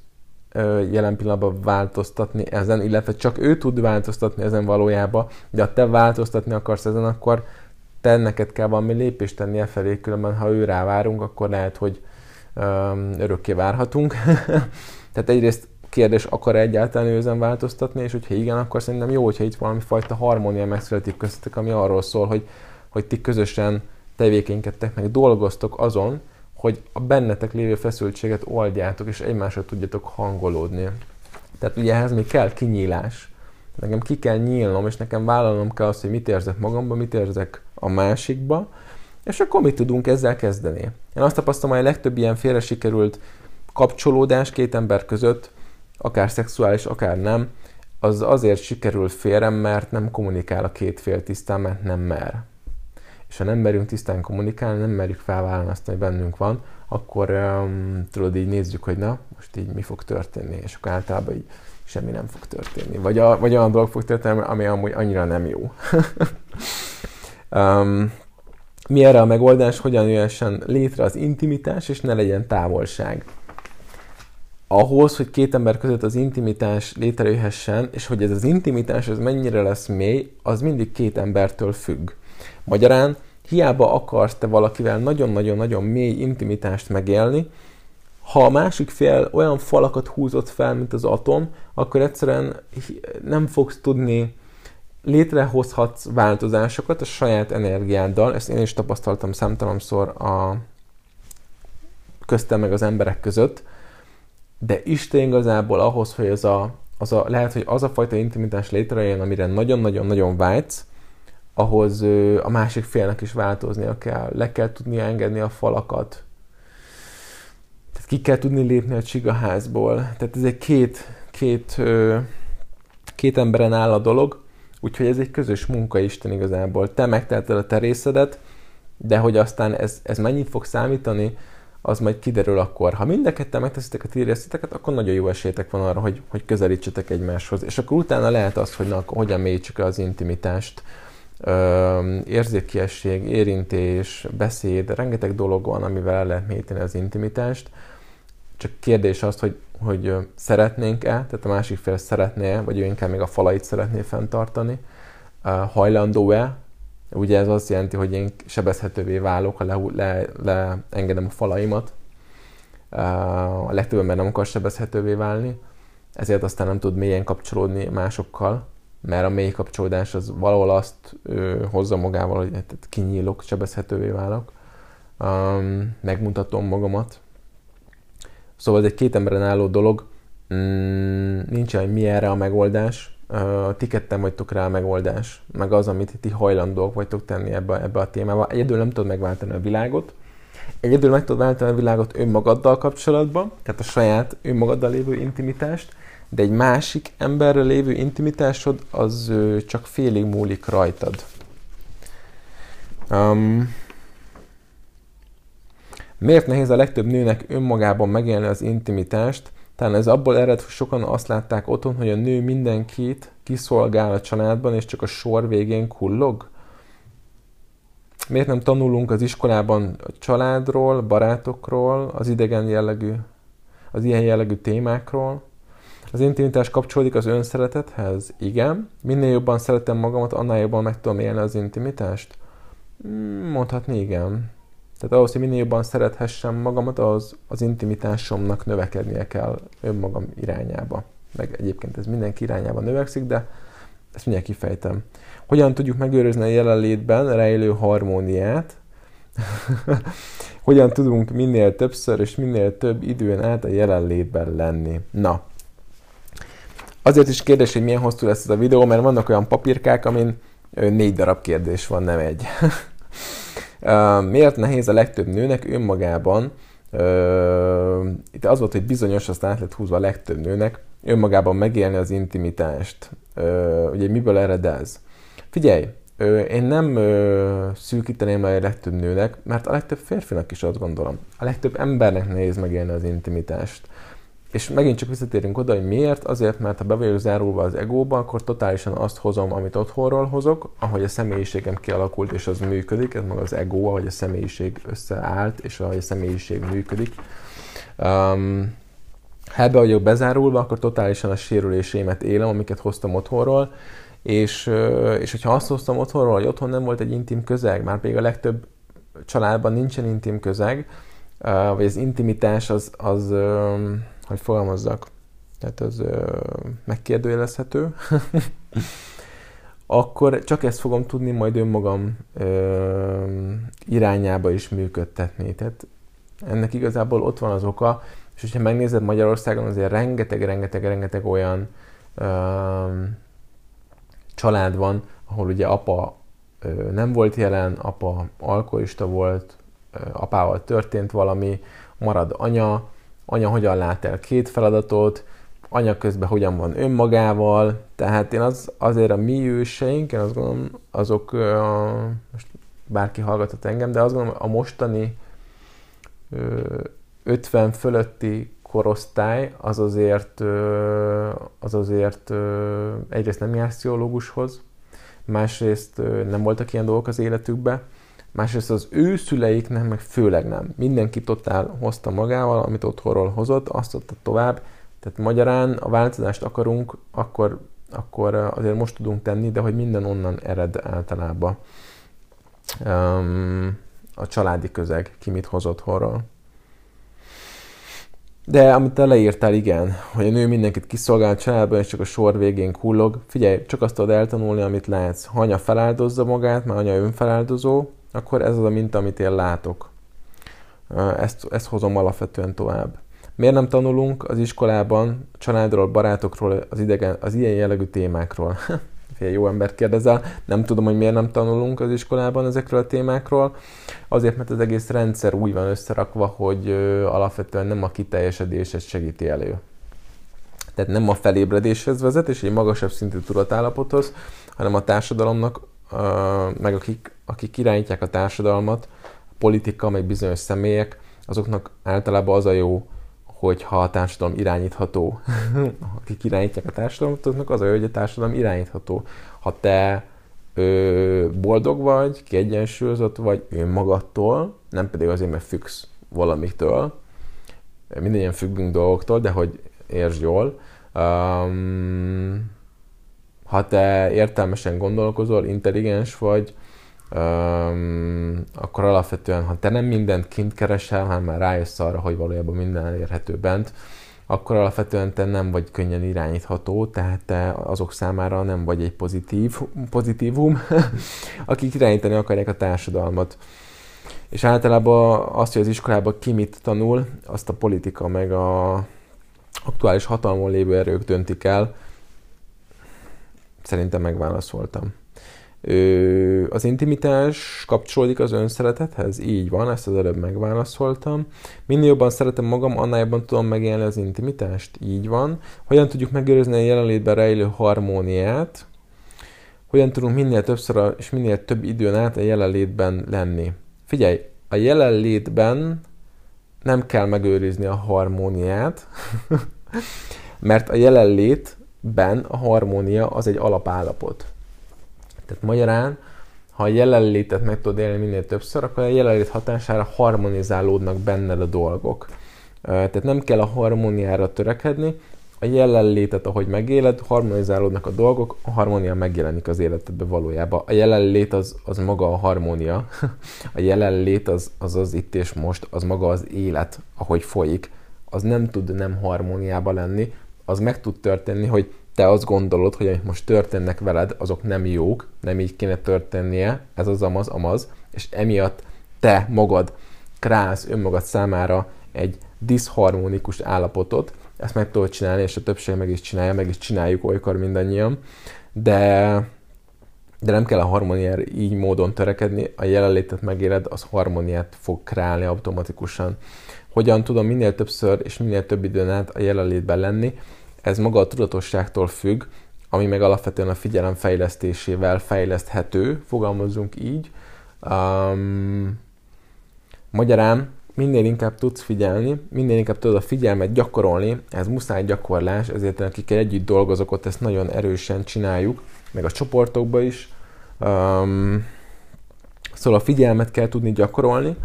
ö, jelen pillanatban változtatni ezen, illetve csak ő tud változtatni ezen valójában, de ha te változtatni akarsz ezen, akkor te neked kell valami lépést tenni e felé, különben ha ő rávárunk, akkor lehet, hogy örökké várhatunk. Tehát egyrészt kérdés, akar-e egyáltalán ő ezen változtatni, és hogyha igen, akkor szerintem jó, hogyha itt valami fajta harmónia megszületik köztetek, ami arról szól, hogy, hogy ti közösen tevékenykedtek, meg dolgoztok azon, hogy a bennetek lévő feszültséget oldjátok, és egymásra tudjatok hangolódni. Tehát ugye ehhez még kell kinyílás. Nekem ki kell nyílnom, és nekem vállalnom kell azt, hogy mit érzek magamban, mit érzek a másikba, és akkor mit tudunk ezzel kezdeni. Én azt tapasztalom, hogy a legtöbb ilyen félre sikerült kapcsolódás két ember között, akár szexuális, akár nem, az azért sikerül félre, mert nem kommunikál a két fél tisztán, mert nem mer és ha nem merünk tisztán kommunikálni, nem merjük felvállalni azt, hogy bennünk van, akkor um, tudod, így nézzük, hogy na, most így mi fog történni, és akkor általában így semmi nem fog történni. Vagy, a, vagy olyan dolog fog történni, ami amúgy annyira nem jó. um, mi erre a megoldás, hogyan jöhessen létre az intimitás, és ne legyen távolság. Ahhoz, hogy két ember között az intimitás létrejöhessen, és hogy ez az intimitás ez mennyire lesz mély, az mindig két embertől függ. Magyarán, hiába akarsz te valakivel nagyon-nagyon-nagyon mély intimitást megélni, ha a másik fél olyan falakat húzott fel, mint az atom, akkor egyszerűen nem fogsz tudni létrehozhatsz változásokat a saját energiáddal, ezt én is tapasztaltam számtalanszor a köztem meg az emberek között, de Isten igazából ahhoz, hogy az a, az a, lehet, hogy az a fajta intimitás létrejön, amire nagyon-nagyon-nagyon vágysz, ahhoz a másik félnek is változnia kell. Le kell tudni engedni a falakat. Tehát ki kell tudni lépni a csigaházból. Tehát ez egy két, két, két emberen áll a dolog, úgyhogy ez egy közös munka Isten igazából. Te megtelted a te részedet, de hogy aztán ez, ez mennyit fog számítani, az majd kiderül akkor. Ha mind a ketten megteszitek a ti részleteket, akkor nagyon jó esélytek van arra, hogy, hogy közelítsetek egymáshoz. És akkor utána lehet az, hogy na, hogyan mélyítsük az intimitást érzékiesség, érintés, beszéd, rengeteg dolog van, amivel el lehet mélyíteni az intimitást. Csak kérdés az, hogy, hogy szeretnénk-e, tehát a másik fél szeretné-e, vagy ő inkább még a falait szeretné fenntartani, hajlandó-e, ugye ez azt jelenti, hogy én sebezhetővé válok, ha leengedem le, le a falaimat, a legtöbb ember nem akar sebezhetővé válni, ezért aztán nem tud mélyen kapcsolódni másokkal, mert a mély kapcsolódás az valahol azt ö, hozza magával, hogy hát, kinyílok, sebezhetővé válok, um, megmutatom magamat. Szóval ez egy két emberen álló dolog, mm, nincs hogy mi erre a megoldás, uh, ti ketten vagytok rá a megoldás, meg az, amit ti hajlandók vagytok tenni ebbe, ebbe a témába. Egyedül nem tudod megváltani a világot, egyedül meg tudod váltani a világot önmagaddal kapcsolatban, tehát a saját önmagaddal lévő intimitást, de egy másik emberrel lévő intimitásod az csak félig múlik rajtad. Um, miért nehéz a legtöbb nőnek önmagában megélni az intimitást? Talán ez abból ered, hogy sokan azt látták otthon, hogy a nő mindenkit kiszolgál a családban, és csak a sor végén kullog? Miért nem tanulunk az iskolában a családról, barátokról, az idegen jellegű, az ilyen jellegű témákról? Az intimitás kapcsolódik az önszeretethez? Igen. Minél jobban szeretem magamat, annál jobban meg tudom élni az intimitást? Hmm, mondhatni igen. Tehát ahhoz, hogy minél jobban szerethessem magamat, az, az intimitásomnak növekednie kell önmagam irányába. Meg egyébként ez mindenki irányába növekszik, de ezt mindjárt kifejtem. Hogyan tudjuk megőrizni a jelenlétben rejlő harmóniát? Hogyan tudunk minél többször és minél több időn át a jelenlétben lenni? Na, Azért is kérdés, hogy milyen hosszú lesz ez a videó, mert vannak olyan papírkák, amin négy darab kérdés van, nem egy. Miért nehéz a legtöbb nőnek önmagában, itt az volt, hogy bizonyos, azt át lett húzva a legtöbb nőnek, önmagában megélni az intimitást. Ugye miből ered ez? Figyelj, én nem szűkíteném le a legtöbb nőnek, mert a legtöbb férfinak is azt gondolom. A legtöbb embernek nehéz megélni az intimitást és megint csak visszatérünk oda, hogy miért? Azért, mert ha be vagyok zárulva az egóba, akkor totálisan azt hozom, amit otthonról hozok, ahogy a személyiségem kialakult, és az működik, ez maga az ego, ahogy a személyiség összeállt, és ahogy a személyiség működik. Um, ha ebbe vagyok bezárulva, akkor totálisan a sérülésémet élem, amiket hoztam otthonról, és, és hogyha azt hoztam otthonról, hogy otthon nem volt egy intim közeg, már pedig a legtöbb családban nincsen intim közeg, vagy az intimitás az, az hogy fogalmazzak, tehát az megkérdőjelezhető, akkor csak ezt fogom tudni majd önmagam irányába is működtetni. Tehát ennek igazából ott van az oka, és hogyha megnézed Magyarországon, azért rengeteg-rengeteg-rengeteg olyan család van, ahol ugye apa nem volt jelen, apa alkoholista volt, apával történt valami, marad anya, anya hogyan lát el két feladatot, anya közben hogyan van önmagával, tehát én az, azért a mi őseink, én azt gondolom, azok, most bárki hallgatott engem, de azt gondolom, a mostani 50 fölötti korosztály az azért, az azért egyrészt nem jár pszichológushoz, másrészt nem voltak ilyen dolgok az életükbe, másrészt az ő szüleiknek meg főleg nem. Mindenki totál hozta magával, amit otthonról hozott, azt adta tovább. Tehát magyarán a változást akarunk, akkor, akkor azért most tudunk tenni, de hogy minden onnan ered általában. Um, a családi közeg, ki mit hozott horról. De amit te leírtál, igen, hogy a nő mindenkit kiszolgál a családban, és csak a sor végén kullog. Figyelj, csak azt tudod eltanulni, amit látsz. Ha anya feláldozza magát, mert anya önfeláldozó, akkor ez az a minta, amit én látok. Ezt, ezt hozom alapvetően tovább. Miért nem tanulunk az iskolában családról, barátokról, az, idegen, az ilyen jellegű témákról? Fél jó embert kérdezel, nem tudom, hogy miért nem tanulunk az iskolában ezekről a témákról. Azért, mert az egész rendszer úgy van összerakva, hogy alapvetően nem a kiteljesedéshez segíti elő. Tehát nem a felébredéshez vezet, és egy magasabb szintű tudatállapothoz, hanem a társadalomnak, meg akik, akik irányítják a társadalmat, a politika, meg bizonyos személyek, azoknak általában az a jó, hogyha a társadalom irányítható. Akik irányítják a társadalmat, azoknak az a jó, hogy a társadalom irányítható. Ha te ö, boldog vagy, kiegyensúlyozott vagy önmagadtól, nem pedig azért, mert függsz valamitől, ilyen függünk dolgoktól, de hogy értsd jól, um, ha te értelmesen gondolkozol, intelligens vagy, um, akkor alapvetően, ha te nem mindent kint keresel, hanem már rájössz arra, hogy valójában minden elérhető bent, akkor alapvetően te nem vagy könnyen irányítható, tehát te azok számára nem vagy egy pozitív, pozitívum, akik irányítani akarják a társadalmat. És általában azt, hogy az iskolában ki mit tanul, azt a politika meg a aktuális hatalmon lévő erők döntik el. Szerintem megválaszoltam. Az intimitás kapcsolódik az önszeretethez? Így van, ezt az előbb megválaszoltam. Minél jobban szeretem magam, annál jobban tudom megélni az intimitást? Így van. Hogyan tudjuk megőrizni a jelenlétben rejlő harmóniát? Hogyan tudunk minél többször és minél több időn át a jelenlétben lenni? Figyelj, a jelenlétben nem kell megőrizni a harmóniát, mert a jelenlétben a harmónia az egy alapállapot. Tehát magyarán, ha a jelenlétet meg tudod élni minél többször, akkor a jelenlét hatására harmonizálódnak benned a dolgok. Tehát nem kell a harmóniára törekedni, a jelenlétet, ahogy megéled, harmonizálódnak a dolgok, a harmónia megjelenik az életedben valójában. A jelenlét az, az maga a harmónia, a jelenlét az, az az itt és most, az maga az élet, ahogy folyik. Az nem tud nem harmóniában lenni, az meg tud történni, hogy te azt gondolod, hogy amik most történnek veled, azok nem jók, nem így kéne történnie, ez az amaz, amaz, és emiatt te magad krász önmagad számára egy diszharmonikus állapotot, ezt meg tudod csinálni, és a többség meg is csinálja, meg is csináljuk olykor mindannyian, de, de nem kell a harmóniára így módon törekedni, a jelenlétet megéled, az harmóniát fog kreálni automatikusan. Hogyan tudom minél többször és minél több időn át a jelenlétben lenni, ez maga a tudatosságtól függ, ami meg alapvetően a figyelem fejlesztésével fejleszthető, fogalmazunk így. Um, magyarán minél inkább tudsz figyelni, minél inkább tudod a figyelmet gyakorolni, ez muszáj gyakorlás, ezért akikkel együtt dolgozok, ott ezt nagyon erősen csináljuk, meg a csoportokban is. Um, szóval a figyelmet kell tudni gyakorolni,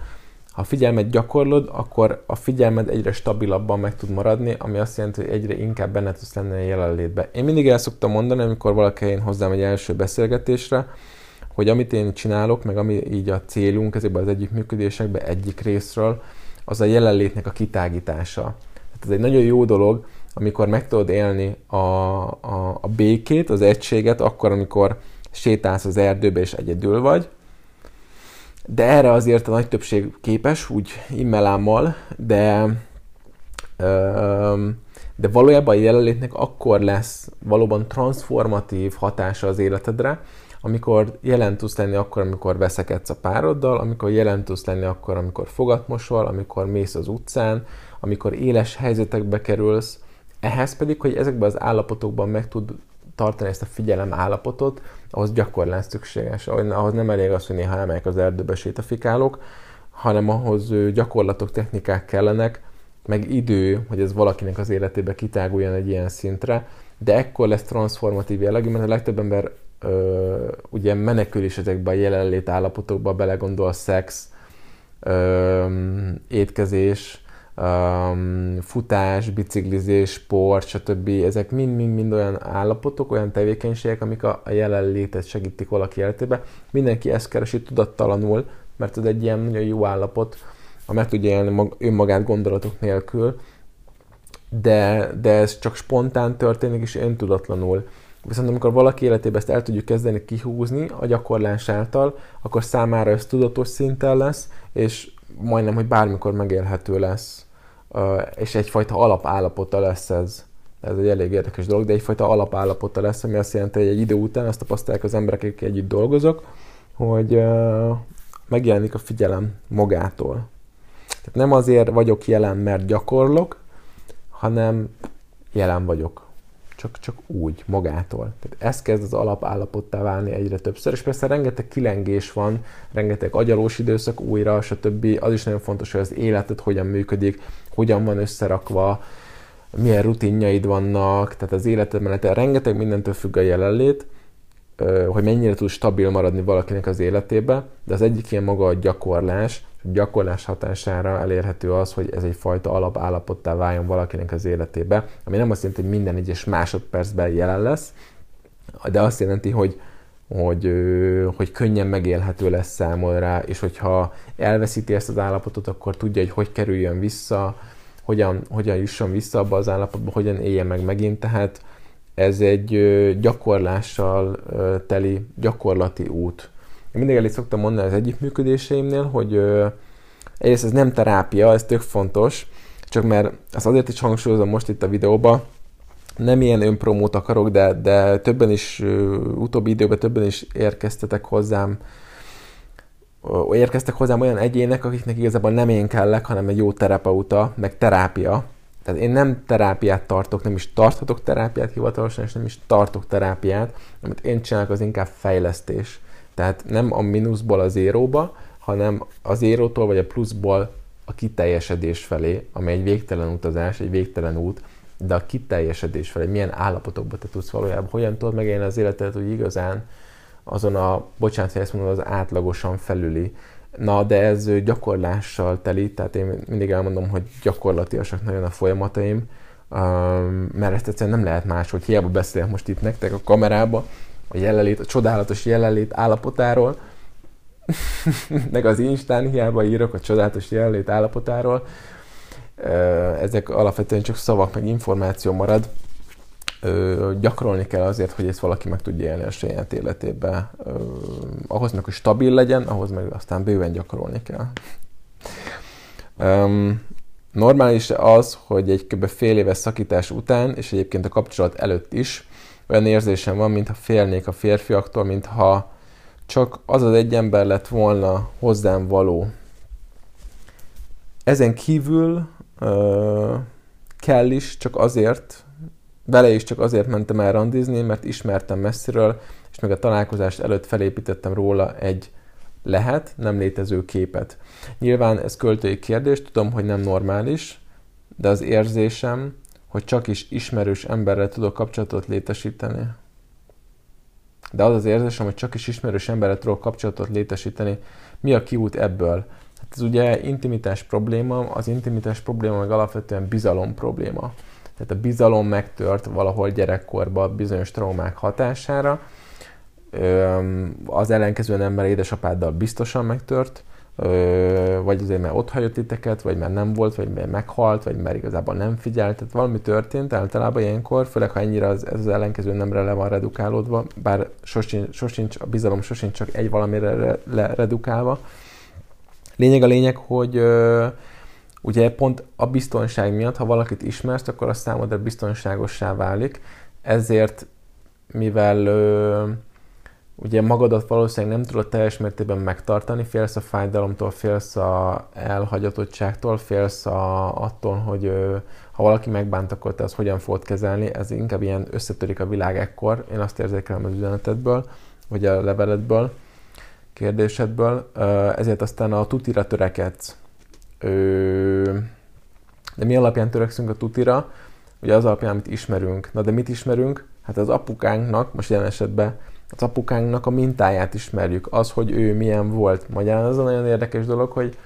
ha figyelmet gyakorlod, akkor a figyelmed egyre stabilabban meg tud maradni, ami azt jelenti, hogy egyre inkább benne tudsz lenni a jelenlétbe. Én mindig el szoktam mondani, amikor valaki jön hozzám egy első beszélgetésre, hogy amit én csinálok, meg ami így a célunk ezekben az együttműködésekben egyik részről, az a jelenlétnek a kitágítása. Tehát ez egy nagyon jó dolog, amikor meg tudod élni a, a, a békét, az egységet, akkor, amikor sétálsz az erdőbe és egyedül vagy, de erre azért a nagy többség képes, úgy immelámmal, de, de valójában a jelenlétnek akkor lesz valóban transformatív hatása az életedre, amikor jelen tudsz lenni akkor, amikor veszekedsz a pároddal, amikor jelen tudsz lenni akkor, amikor fogatmosol, amikor mész az utcán, amikor éles helyzetekbe kerülsz, ehhez pedig, hogy ezekben az állapotokban meg tud tartani ezt a figyelem állapotot, ahhoz gyakorlás szükséges. Ahhoz nem elég az, hogy néha elmegyek az erdőbe sétafikálok, hanem ahhoz gyakorlatok, technikák kellenek, meg idő, hogy ez valakinek az életébe kitáguljon egy ilyen szintre, de ekkor lesz transformatív jellegű, mert a legtöbb ember ö, ugye menekül is ezekbe a jelenlét állapotokba, belegondol szex, ö, étkezés, um, futás, biciklizés, sport, stb. Ezek mind-mind-mind olyan állapotok, olyan tevékenységek, amik a, a jelenlétet segítik valaki életébe. Mindenki ezt keresi tudattalanul, mert ez egy ilyen nagyon jó állapot, ha meg tudja élni mag, önmagát gondolatok nélkül, de, de ez csak spontán történik, és öntudatlanul. Viszont amikor valaki életében ezt el tudjuk kezdeni kihúzni a gyakorlás által, akkor számára ez tudatos szinten lesz, és majdnem, hogy bármikor megélhető lesz. És egyfajta alapállapota lesz ez. Ez egy elég érdekes dolog, de egyfajta alapállapota lesz, ami azt jelenti, hogy egy idő után azt tapasztalják az emberek, akik együtt dolgozok, hogy megjelenik a figyelem magától. Tehát nem azért vagyok jelen, mert gyakorlok, hanem jelen vagyok csak, csak úgy, magától. Tehát ez kezd az alapállapottá válni egyre többször, és persze rengeteg kilengés van, rengeteg agyalós időszak újra, stb. Az is nagyon fontos, hogy az életed hogyan működik, hogyan van összerakva, milyen rutinjaid vannak, tehát az életed mellett rengeteg mindentől függ a jelenlét, hogy mennyire tud stabil maradni valakinek az életébe, de az egyik ilyen maga a gyakorlás, gyakorlás hatására elérhető az, hogy ez egyfajta alapállapottá váljon valakinek az életébe, ami nem azt jelenti, hogy minden egyes másodpercben jelen lesz, de azt jelenti, hogy, hogy, hogy könnyen megélhető lesz számomra, és hogyha elveszíti ezt az állapotot, akkor tudja, hogy hogy kerüljön vissza, hogyan, hogyan jusson vissza abba az állapotba, hogyan élje meg megint, tehát ez egy gyakorlással teli gyakorlati út. Én mindig el is szoktam mondani az együttműködéseimnél, hogy egyrészt ez nem terápia, ez tök fontos, csak mert azt azért is hangsúlyozom most itt a videóban, nem ilyen önpromót akarok, de, de többen is, utóbbi időben többen is érkeztetek hozzám, érkeztek hozzám olyan egyének, akiknek igazából nem én kellek, hanem egy jó terapeuta, meg terápia, tehát én nem terápiát tartok, nem is tarthatok terápiát hivatalosan, és nem is tartok terápiát, amit én csinálok, az inkább fejlesztés. Tehát nem a mínuszból az zéróba, hanem az zérótól vagy a pluszból a kiteljesedés felé, ami egy végtelen utazás, egy végtelen út, de a kiteljesedés felé, milyen állapotokban te tudsz valójában, hogyan tudod megélni az életet, hogy igazán azon a, bocsánat, hogy ezt mondom, az átlagosan felüli? Na, de ez gyakorlással teli, tehát én mindig elmondom, hogy gyakorlatiasak nagyon a folyamataim, mert ezt egyszerűen nem lehet más, hogy hiába beszélek most itt nektek a kamerába, a jelenlét, a csodálatos jelenlét állapotáról, meg az Instán hiába írok a csodálatos jelenlét állapotáról, ezek alapvetően csak szavak, meg információ marad, gyakorolni kell azért, hogy ezt valaki meg tudja élni a saját életébe. Ahhoz meg, hogy stabil legyen, ahhoz meg aztán bőven gyakorolni kell. Normális az, hogy egy kb. fél éves szakítás után, és egyébként a kapcsolat előtt is, olyan érzésem van, mintha félnék a férfiaktól, mintha csak az az egy ember lett volna hozzám való. Ezen kívül uh, kell is, csak azért, vele is csak azért mentem el randizni, mert ismertem messziről, és meg a találkozást előtt felépítettem róla egy lehet nem létező képet. Nyilván ez költői kérdés, tudom, hogy nem normális, de az érzésem, hogy csak is ismerős emberrel tudok kapcsolatot létesíteni. De az az érzésem, hogy csak is ismerős emberrel tudok kapcsolatot létesíteni. Mi a kiút ebből? Hát ez ugye intimitás probléma, az intimitás probléma meg alapvetően bizalom probléma. Tehát a bizalom megtört valahol gyerekkorban bizonyos traumák hatására, az ellenkezően ember édesapáddal biztosan megtört, vagy azért mert ott hagyott titeket, vagy mert nem volt, vagy mert meghalt, vagy mert igazából nem figyelt, tehát valami történt általában ilyenkor, főleg ha ennyire az, ez az ellenkező nemre le van redukálódva, bár sosincs, sosincs, a bizalom sosincs csak egy valamire re, le redukálva. Lényeg a lényeg, hogy ugye pont a biztonság miatt, ha valakit ismersz, akkor a számodra biztonságossá válik, ezért mivel ugye magadat valószínűleg nem tudod teljes mértékben megtartani, félsz a fájdalomtól, félsz a elhagyatottságtól, félsz a, attól, hogy ha valaki megbánt, akkor te azt hogyan fogod kezelni, ez inkább ilyen összetörik a világ ekkor, én azt érzékelem az üzenetedből, vagy a leveledből, kérdésedből, ezért aztán a tutira törekedsz. De mi alapján törekszünk a tutira? Ugye az alapján, amit ismerünk. Na de mit ismerünk? Hát az apukánknak, most jelen esetben az apukánknak a mintáját ismerjük, az, hogy ő milyen volt. Magyarán az a nagyon érdekes dolog, hogy,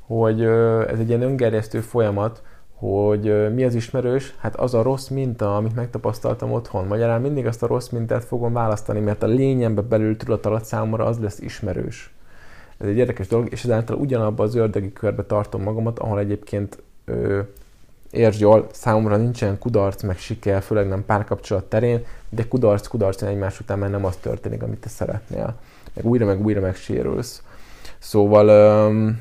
hogy ez egy ilyen öngerjesztő folyamat, hogy mi az ismerős? Hát az a rossz minta, amit megtapasztaltam otthon. Magyarán mindig azt a rossz mintát fogom választani, mert a lényembe belül tudat alatt számomra az lesz ismerős. Ez egy érdekes dolog, és ezáltal ugyanabban az ördögi körbe tartom magamat, ahol egyébként ö, értsd jól, számomra nincsen kudarc, meg siker, főleg nem párkapcsolat terén, de kudarc, kudarc egymás után már nem az történik, amit te szeretnél. Meg újra, meg újra megsérülsz. Szóval um,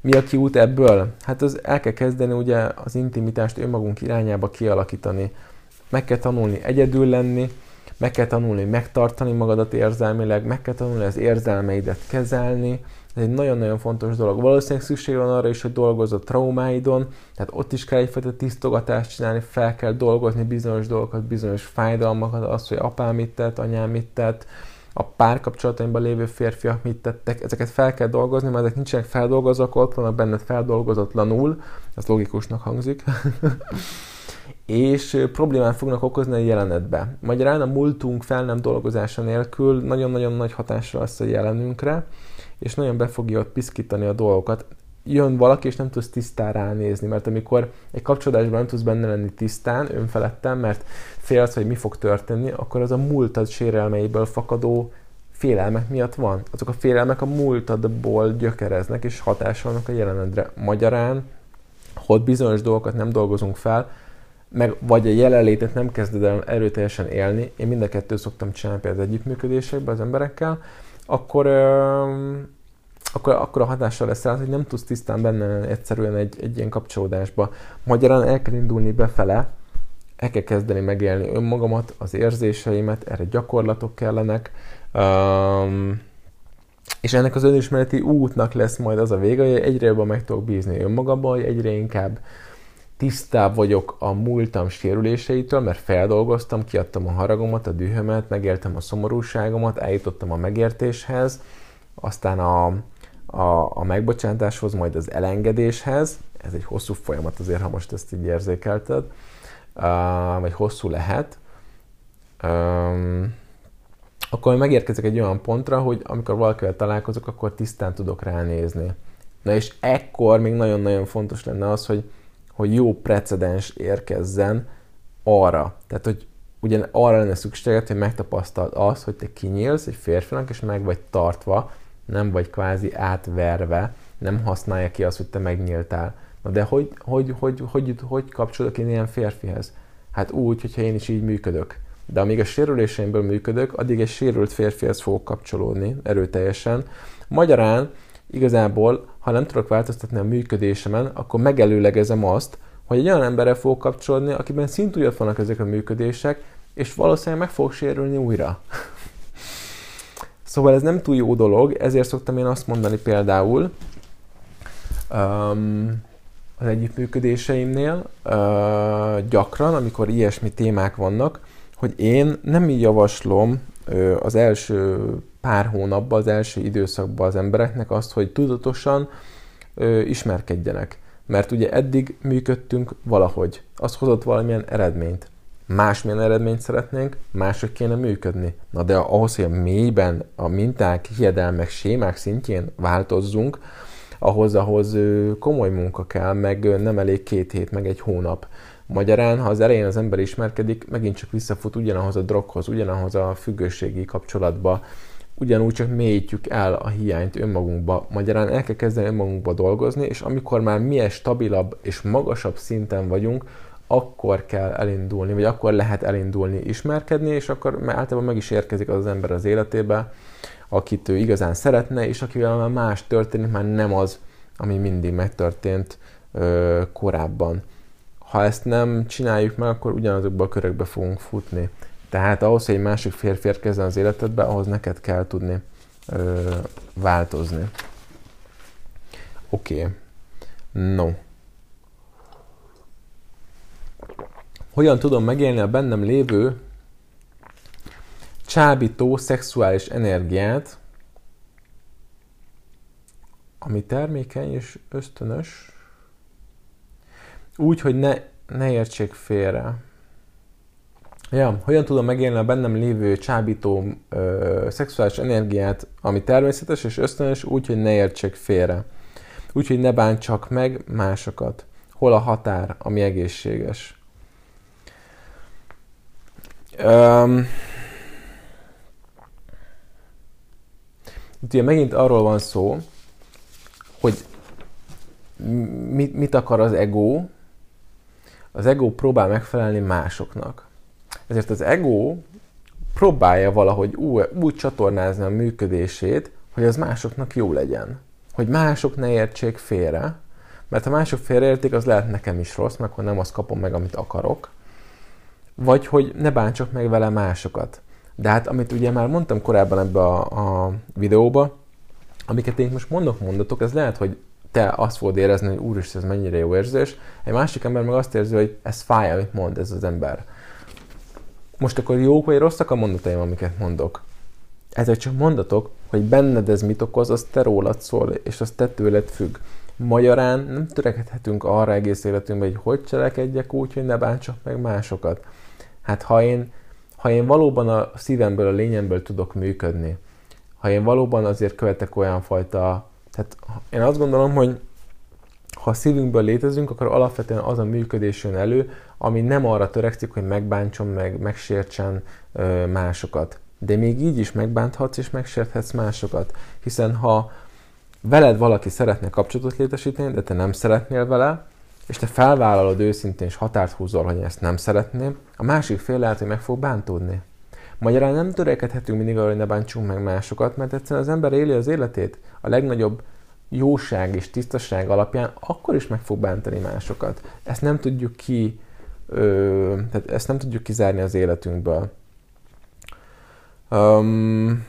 mi a kiút ebből? Hát az el kell kezdeni ugye az intimitást önmagunk irányába kialakítani. Meg kell tanulni egyedül lenni, meg kell tanulni megtartani magadat érzelmileg, meg kell tanulni az érzelmeidet kezelni, ez egy nagyon-nagyon fontos dolog. Valószínűleg szükség van arra is, hogy dolgozz a traumáidon, tehát ott is kell egyfajta tisztogatást csinálni, fel kell dolgozni bizonyos dolgokat, bizonyos fájdalmakat, azt, hogy apám mit tett, anyám mit tett, a párkapcsolataimban lévő férfiak mit tettek, ezeket fel kell dolgozni, mert ezek nincsenek feldolgozva, akkor ott vannak benned feldolgozatlanul, ez logikusnak hangzik, és problémát fognak okozni a jelenetbe. Magyarán a múltunk fel nem dolgozása nélkül nagyon-nagyon nagy hatásra lesz a jelenünkre, és nagyon be fogja ott piszkítani a dolgokat. Jön valaki, és nem tudsz tisztán ránézni, mert amikor egy kapcsolódásban nem tudsz benne lenni tisztán, önfeledten, mert félsz, hogy mi fog történni, akkor az a múltad sérelmeiből fakadó félelmek miatt van. Azok a félelmek a múltadból gyökereznek, és hatásolnak a jelenedre. Magyarán, hogy bizonyos dolgokat nem dolgozunk fel, meg vagy a jelenlétet nem kezded el erőteljesen élni, én mind a kettőt szoktam csinálni például együttműködésekben az emberekkel, akkor, akkor, akkor a hatással lesz rá, hogy nem tudsz tisztán benne egyszerűen egy, egy ilyen kapcsolódásba. Magyarán el kell indulni befele, el kell kezdeni megélni önmagamat, az érzéseimet, erre gyakorlatok kellenek, um, és ennek az önismereti útnak lesz majd az a vége, hogy egyre jobban meg tudok bízni önmagamban, hogy egyre inkább tisztább vagyok a múltam sérüléseitől, mert feldolgoztam, kiadtam a haragomat, a dühömet, megéltem a szomorúságomat, eljutottam a megértéshez, aztán a, a, a megbocsátáshoz, majd az elengedéshez. Ez egy hosszú folyamat azért, ha most ezt így érzékelted, uh, vagy hosszú lehet. Um, akkor megérkezek egy olyan pontra, hogy amikor valakivel találkozok, akkor tisztán tudok ránézni. Na és ekkor még nagyon-nagyon fontos lenne az, hogy hogy jó precedens érkezzen arra. Tehát, hogy ugyan arra lenne szükséged, hogy megtapasztald azt, hogy te kinyílsz egy férfinak, és meg vagy tartva, nem vagy kvázi átverve, nem használja ki azt, hogy te megnyíltál. Na de hogy, hogy, hogy, hogy, hogy kapcsolódok én ilyen férfihez? Hát úgy, hogyha én is így működök. De amíg a sérüléseimből működök, addig egy sérült férfihez fogok kapcsolódni erőteljesen. Magyarán igazából, ha nem tudok változtatni a működésemen, akkor megelőlegezem azt, hogy egy olyan emberre fogok kapcsolódni, akiben szintújat vannak ezek a működések, és valószínűleg meg fog sérülni újra. Szóval ez nem túl jó dolog, ezért szoktam én azt mondani például um, az együttműködéseimnél uh, gyakran, amikor ilyesmi témák vannak, hogy én nem így javaslom az első pár hónapban, az első időszakban az embereknek azt, hogy tudatosan ismerkedjenek. Mert ugye eddig működtünk valahogy. Az hozott valamilyen eredményt. Másmilyen eredményt szeretnénk, máshogy kéne működni. Na de ahhoz, hogy a mélyben a minták, hiedelmek, sémák szintjén változzunk, ahhoz, ahhoz komoly munka kell, meg nem elég két hét, meg egy hónap. Magyarán, ha az elején az ember ismerkedik, megint csak visszafut ugyanahoz a droghoz, ugyanahoz a függőségi kapcsolatba, ugyanúgy csak mélyítjük el a hiányt önmagunkba. Magyarán el kell kezdeni önmagunkba dolgozni, és amikor már milyen stabilabb és magasabb szinten vagyunk, akkor kell elindulni, vagy akkor lehet elindulni, ismerkedni, és akkor általában meg is érkezik az, az ember az életébe, akit ő igazán szeretne, és akivel már más történik, már nem az, ami mindig megtörtént ö, korábban. Ha ezt nem csináljuk meg, akkor ugyanazokba a körökbe fogunk futni. Tehát ahhoz, hogy egy másik férfi érkezzen az életedbe, ahhoz neked kell tudni ö, változni. Oké. Okay. No. Hogyan tudom megélni a bennem lévő csábító szexuális energiát, ami termékeny és ösztönös, úgy, hogy ne, ne értsék félre. Ja, hogyan tudom megélni a bennem lévő csábító ö, szexuális energiát, ami természetes és ösztönös, úgy, hogy ne értsék félre. Úgy, hogy ne bántsak meg másokat. Hol a határ, ami egészséges. Um, ugye megint arról van szó, hogy mit, mit akar az ego. Az ego próbál megfelelni másoknak. Ezért az ego próbálja valahogy úgy, úgy csatornázni a működését, hogy az másoknak jó legyen. Hogy mások ne értsék félre, mert ha mások félreértik, az lehet nekem is rossz, meg hogy nem azt kapom meg, amit akarok. Vagy hogy ne bántsak meg vele másokat. De hát, amit ugye már mondtam korábban ebbe a, a videóba, amiket én most mondok mondatok, ez lehet, hogy te azt fogod érezni, hogy úristen, ez mennyire jó érzés, egy másik ember meg azt érzi, hogy ez fáj, amit mond ez az ember. Most akkor jók vagy rosszak a mondataim, amiket mondok? Ezek csak mondatok, hogy benned ez mit okoz, az te rólad szól, és az te tőled függ. Magyarán nem törekedhetünk arra egész életünkben, hogy hogy cselekedjek úgy, hogy ne bántsak meg másokat. Hát ha én, ha én valóban a szívemből, a lényemből tudok működni, ha én valóban azért követek olyan fajta... Tehát én azt gondolom, hogy ha a szívünkből létezünk, akkor alapvetően az a működés jön elő, ami nem arra törekszik, hogy megbántson meg, megsértsen ö, másokat. De még így is megbánthatsz és megsérthetsz másokat. Hiszen ha veled valaki szeretne kapcsolatot létesíteni, de te nem szeretnél vele, és te felvállalod őszintén és határt húzol, hogy ezt nem szeretném, a másik fél lehet, hogy meg fog bántódni. Magyarán nem törekedhetünk mindig arra, hogy ne bántsunk meg másokat, mert egyszerűen az ember éli az életét a legnagyobb jóság és tisztaság alapján, akkor is meg fog bántani másokat. Ezt nem tudjuk ki, ö, tehát ezt nem tudjuk kizárni az életünkből. Um,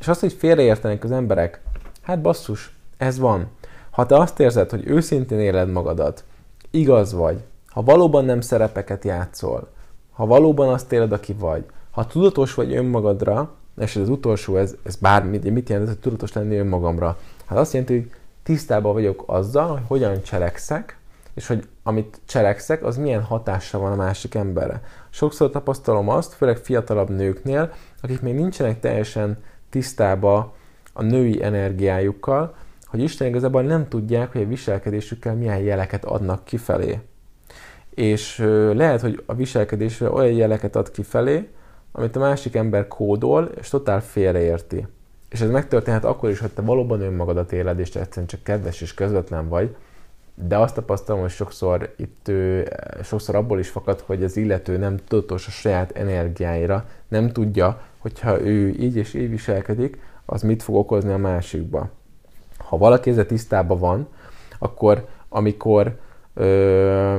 és azt, hogy félreértenek az emberek, hát basszus, ez van. Ha te azt érzed, hogy őszintén éled magadat, igaz vagy, ha valóban nem szerepeket játszol, ha valóban azt éled, aki vagy, ha tudatos vagy önmagadra, és ez az utolsó, ez, ez bármi, mit jelent, hogy tudatos lenni önmagamra? Hát azt jelenti, hogy tisztában vagyok azzal, hogy hogyan cselekszek, és hogy amit cselekszek, az milyen hatással van a másik emberre. Sokszor tapasztalom azt, főleg fiatalabb nőknél, akik még nincsenek teljesen tisztába a női energiájukkal, hogy Isten igazából nem tudják, hogy a viselkedésükkel milyen jeleket adnak kifelé. És lehet, hogy a viselkedésre olyan jeleket ad kifelé, amit a másik ember kódol, és totál félreérti. És ez megtörténhet akkor is, hogy te valóban önmagadat éled, és te egyszerűen csak kedves és közvetlen vagy, de azt tapasztalom, hogy sokszor itt sokszor abból is fakad, hogy az illető nem tudatos a saját energiáira, nem tudja, hogyha ő így és így viselkedik, az mit fog okozni a másikba. Ha valaki ezzel tisztában van, akkor amikor ö,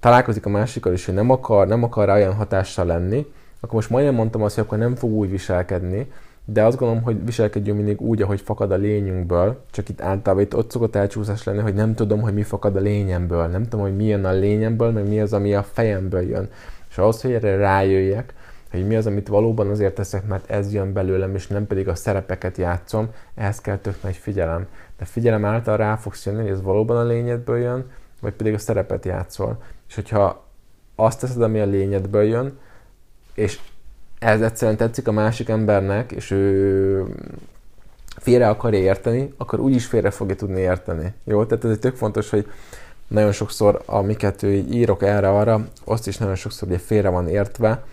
találkozik a másikkal, és hogy nem akar, nem akar rá olyan hatással lenni, akkor most majdnem mondtam azt, hogy akkor nem fog úgy viselkedni, de azt gondolom, hogy viselkedjünk mindig úgy, ahogy fakad a lényünkből, csak itt általában itt ott szokott elcsúszás lenni, hogy nem tudom, hogy mi fakad a lényemből, nem tudom, hogy mi jön a lényemből, meg mi az, ami a fejemből jön. És ahhoz, hogy erre rájöjjek, hogy mi az, amit valóban azért teszek, mert ez jön belőlem, és nem pedig a szerepeket játszom, ehhez kell tök nagy figyelem. De figyelem által rá fogsz jönni, hogy ez valóban a lényedből jön, vagy pedig a szerepet játszol. És hogyha azt teszed, ami a lényedből jön, és ez egyszerűen tetszik a másik embernek, és ő félre akarja érteni, akkor úgyis félre fogja tudni érteni. Jó? Tehát ez egy tök fontos, hogy nagyon sokszor, amiket ő írok erre-arra, azt is nagyon sokszor ugye félre van értve,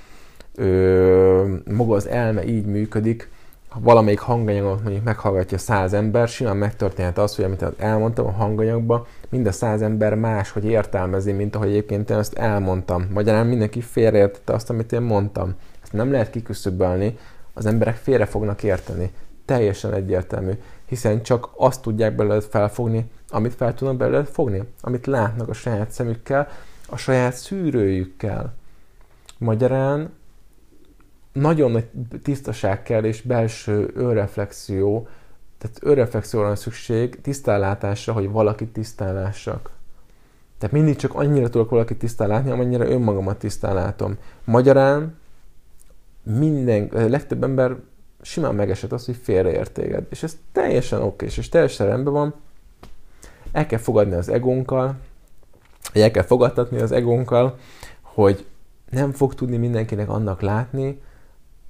ö, maga az elme így működik, ha valamelyik hanganyagot mondjuk meghallgatja száz ember, simán megtörténhet az, hogy amit elmondtam a hanganyagban, mind a száz ember más, hogy értelmezi, mint ahogy egyébként én ezt elmondtam. Magyarán mindenki félreértette azt, amit én mondtam. Ezt nem lehet kiküszöbölni, az emberek félre fognak érteni. Teljesen egyértelmű, hiszen csak azt tudják belőled felfogni, amit fel tudnak belőled fogni, amit látnak a saját szemükkel, a saját szűrőjükkel. Magyarán nagyon nagy tisztaság kell és belső önreflexió, tehát önreflexióra van szükség, tisztánlátásra, hogy valakit tisztánlássak. Tehát mindig csak annyira tudok valakit tisztán látni, amennyire önmagamat tisztán látom. Magyarán minden, legtöbb ember simán megesett az, hogy félreért téged. És ez teljesen oké, és teljesen rendben van. El kell fogadni az egónkkal, vagy el kell fogadtatni az egónkkal, hogy nem fog tudni mindenkinek annak látni,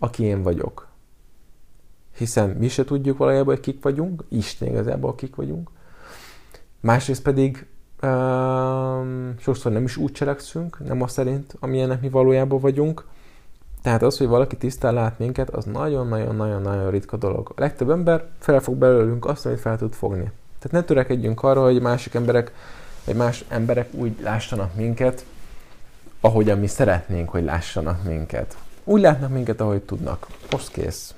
aki én vagyok. Hiszen mi se tudjuk valójában, hogy kik vagyunk, Isten igazából kik vagyunk. Másrészt pedig um, sokszor nem is úgy cselekszünk, nem azt szerint, amilyenek mi valójában vagyunk. Tehát az, hogy valaki tisztán lát minket, az nagyon-nagyon-nagyon-nagyon ritka dolog. A legtöbb ember fel fog belőlünk azt, amit fel tud fogni. Tehát ne törekedjünk arra, hogy másik emberek, vagy más emberek úgy lássanak minket, ahogyan mi szeretnénk, hogy lássanak minket. Úgy látnak minket, ahogy tudnak. Most kész.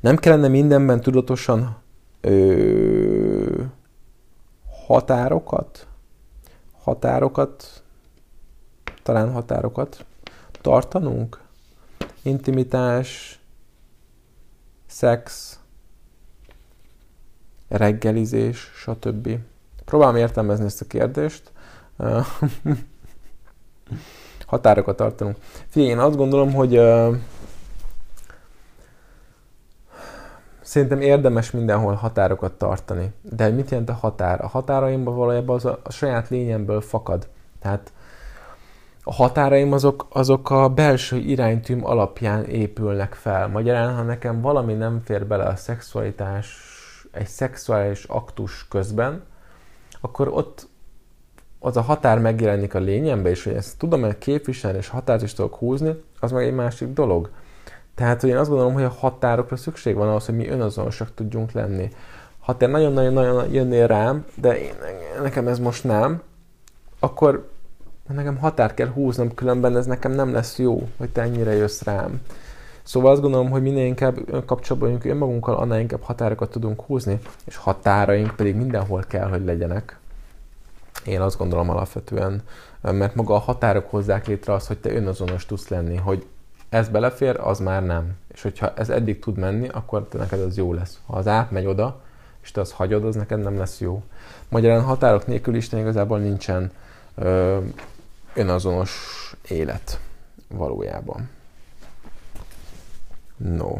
Nem kellene mindenben tudatosan ö, határokat, határokat, talán határokat tartanunk? Intimitás, szex, reggelizés, stb. Próbálom értelmezni ezt a kérdést. határokat tartanunk. Figyelj, én azt gondolom, hogy uh, szerintem érdemes mindenhol határokat tartani. De mit jelent a határ? A határaimban valójában az a, a saját lényemből fakad. Tehát a határaim azok, azok a belső iránytűm alapján épülnek fel. Magyarán, ha nekem valami nem fér bele a szexualitás, egy szexuális aktus közben, akkor ott az a határ megjelenik a lényembe, és hogy ezt tudom hogy képviselni, és határt is tudok húzni, az meg egy másik dolog. Tehát, hogy én azt gondolom, hogy a határokra szükség van ahhoz, hogy mi önazonosak tudjunk lenni. Ha te nagyon-nagyon-nagyon jönnél rám, de én, nekem ez most nem, akkor nekem határt kell húznom, különben ez nekem nem lesz jó, hogy te ennyire jössz rám. Szóval azt gondolom, hogy minél inkább kapcsolatban vagyunk önmagunkkal, annál inkább határokat tudunk húzni, és határaink pedig mindenhol kell, hogy legyenek. Én azt gondolom alapvetően, mert maga a határok hozzák létre azt, hogy te önazonos tudsz lenni, hogy ez belefér, az már nem. És hogyha ez eddig tud menni, akkor te neked az jó lesz. Ha az átmegy oda, és te azt hagyod, az neked nem lesz jó. Magyarán határok nélkül Isten igazából nincsen ö, önazonos élet valójában. No.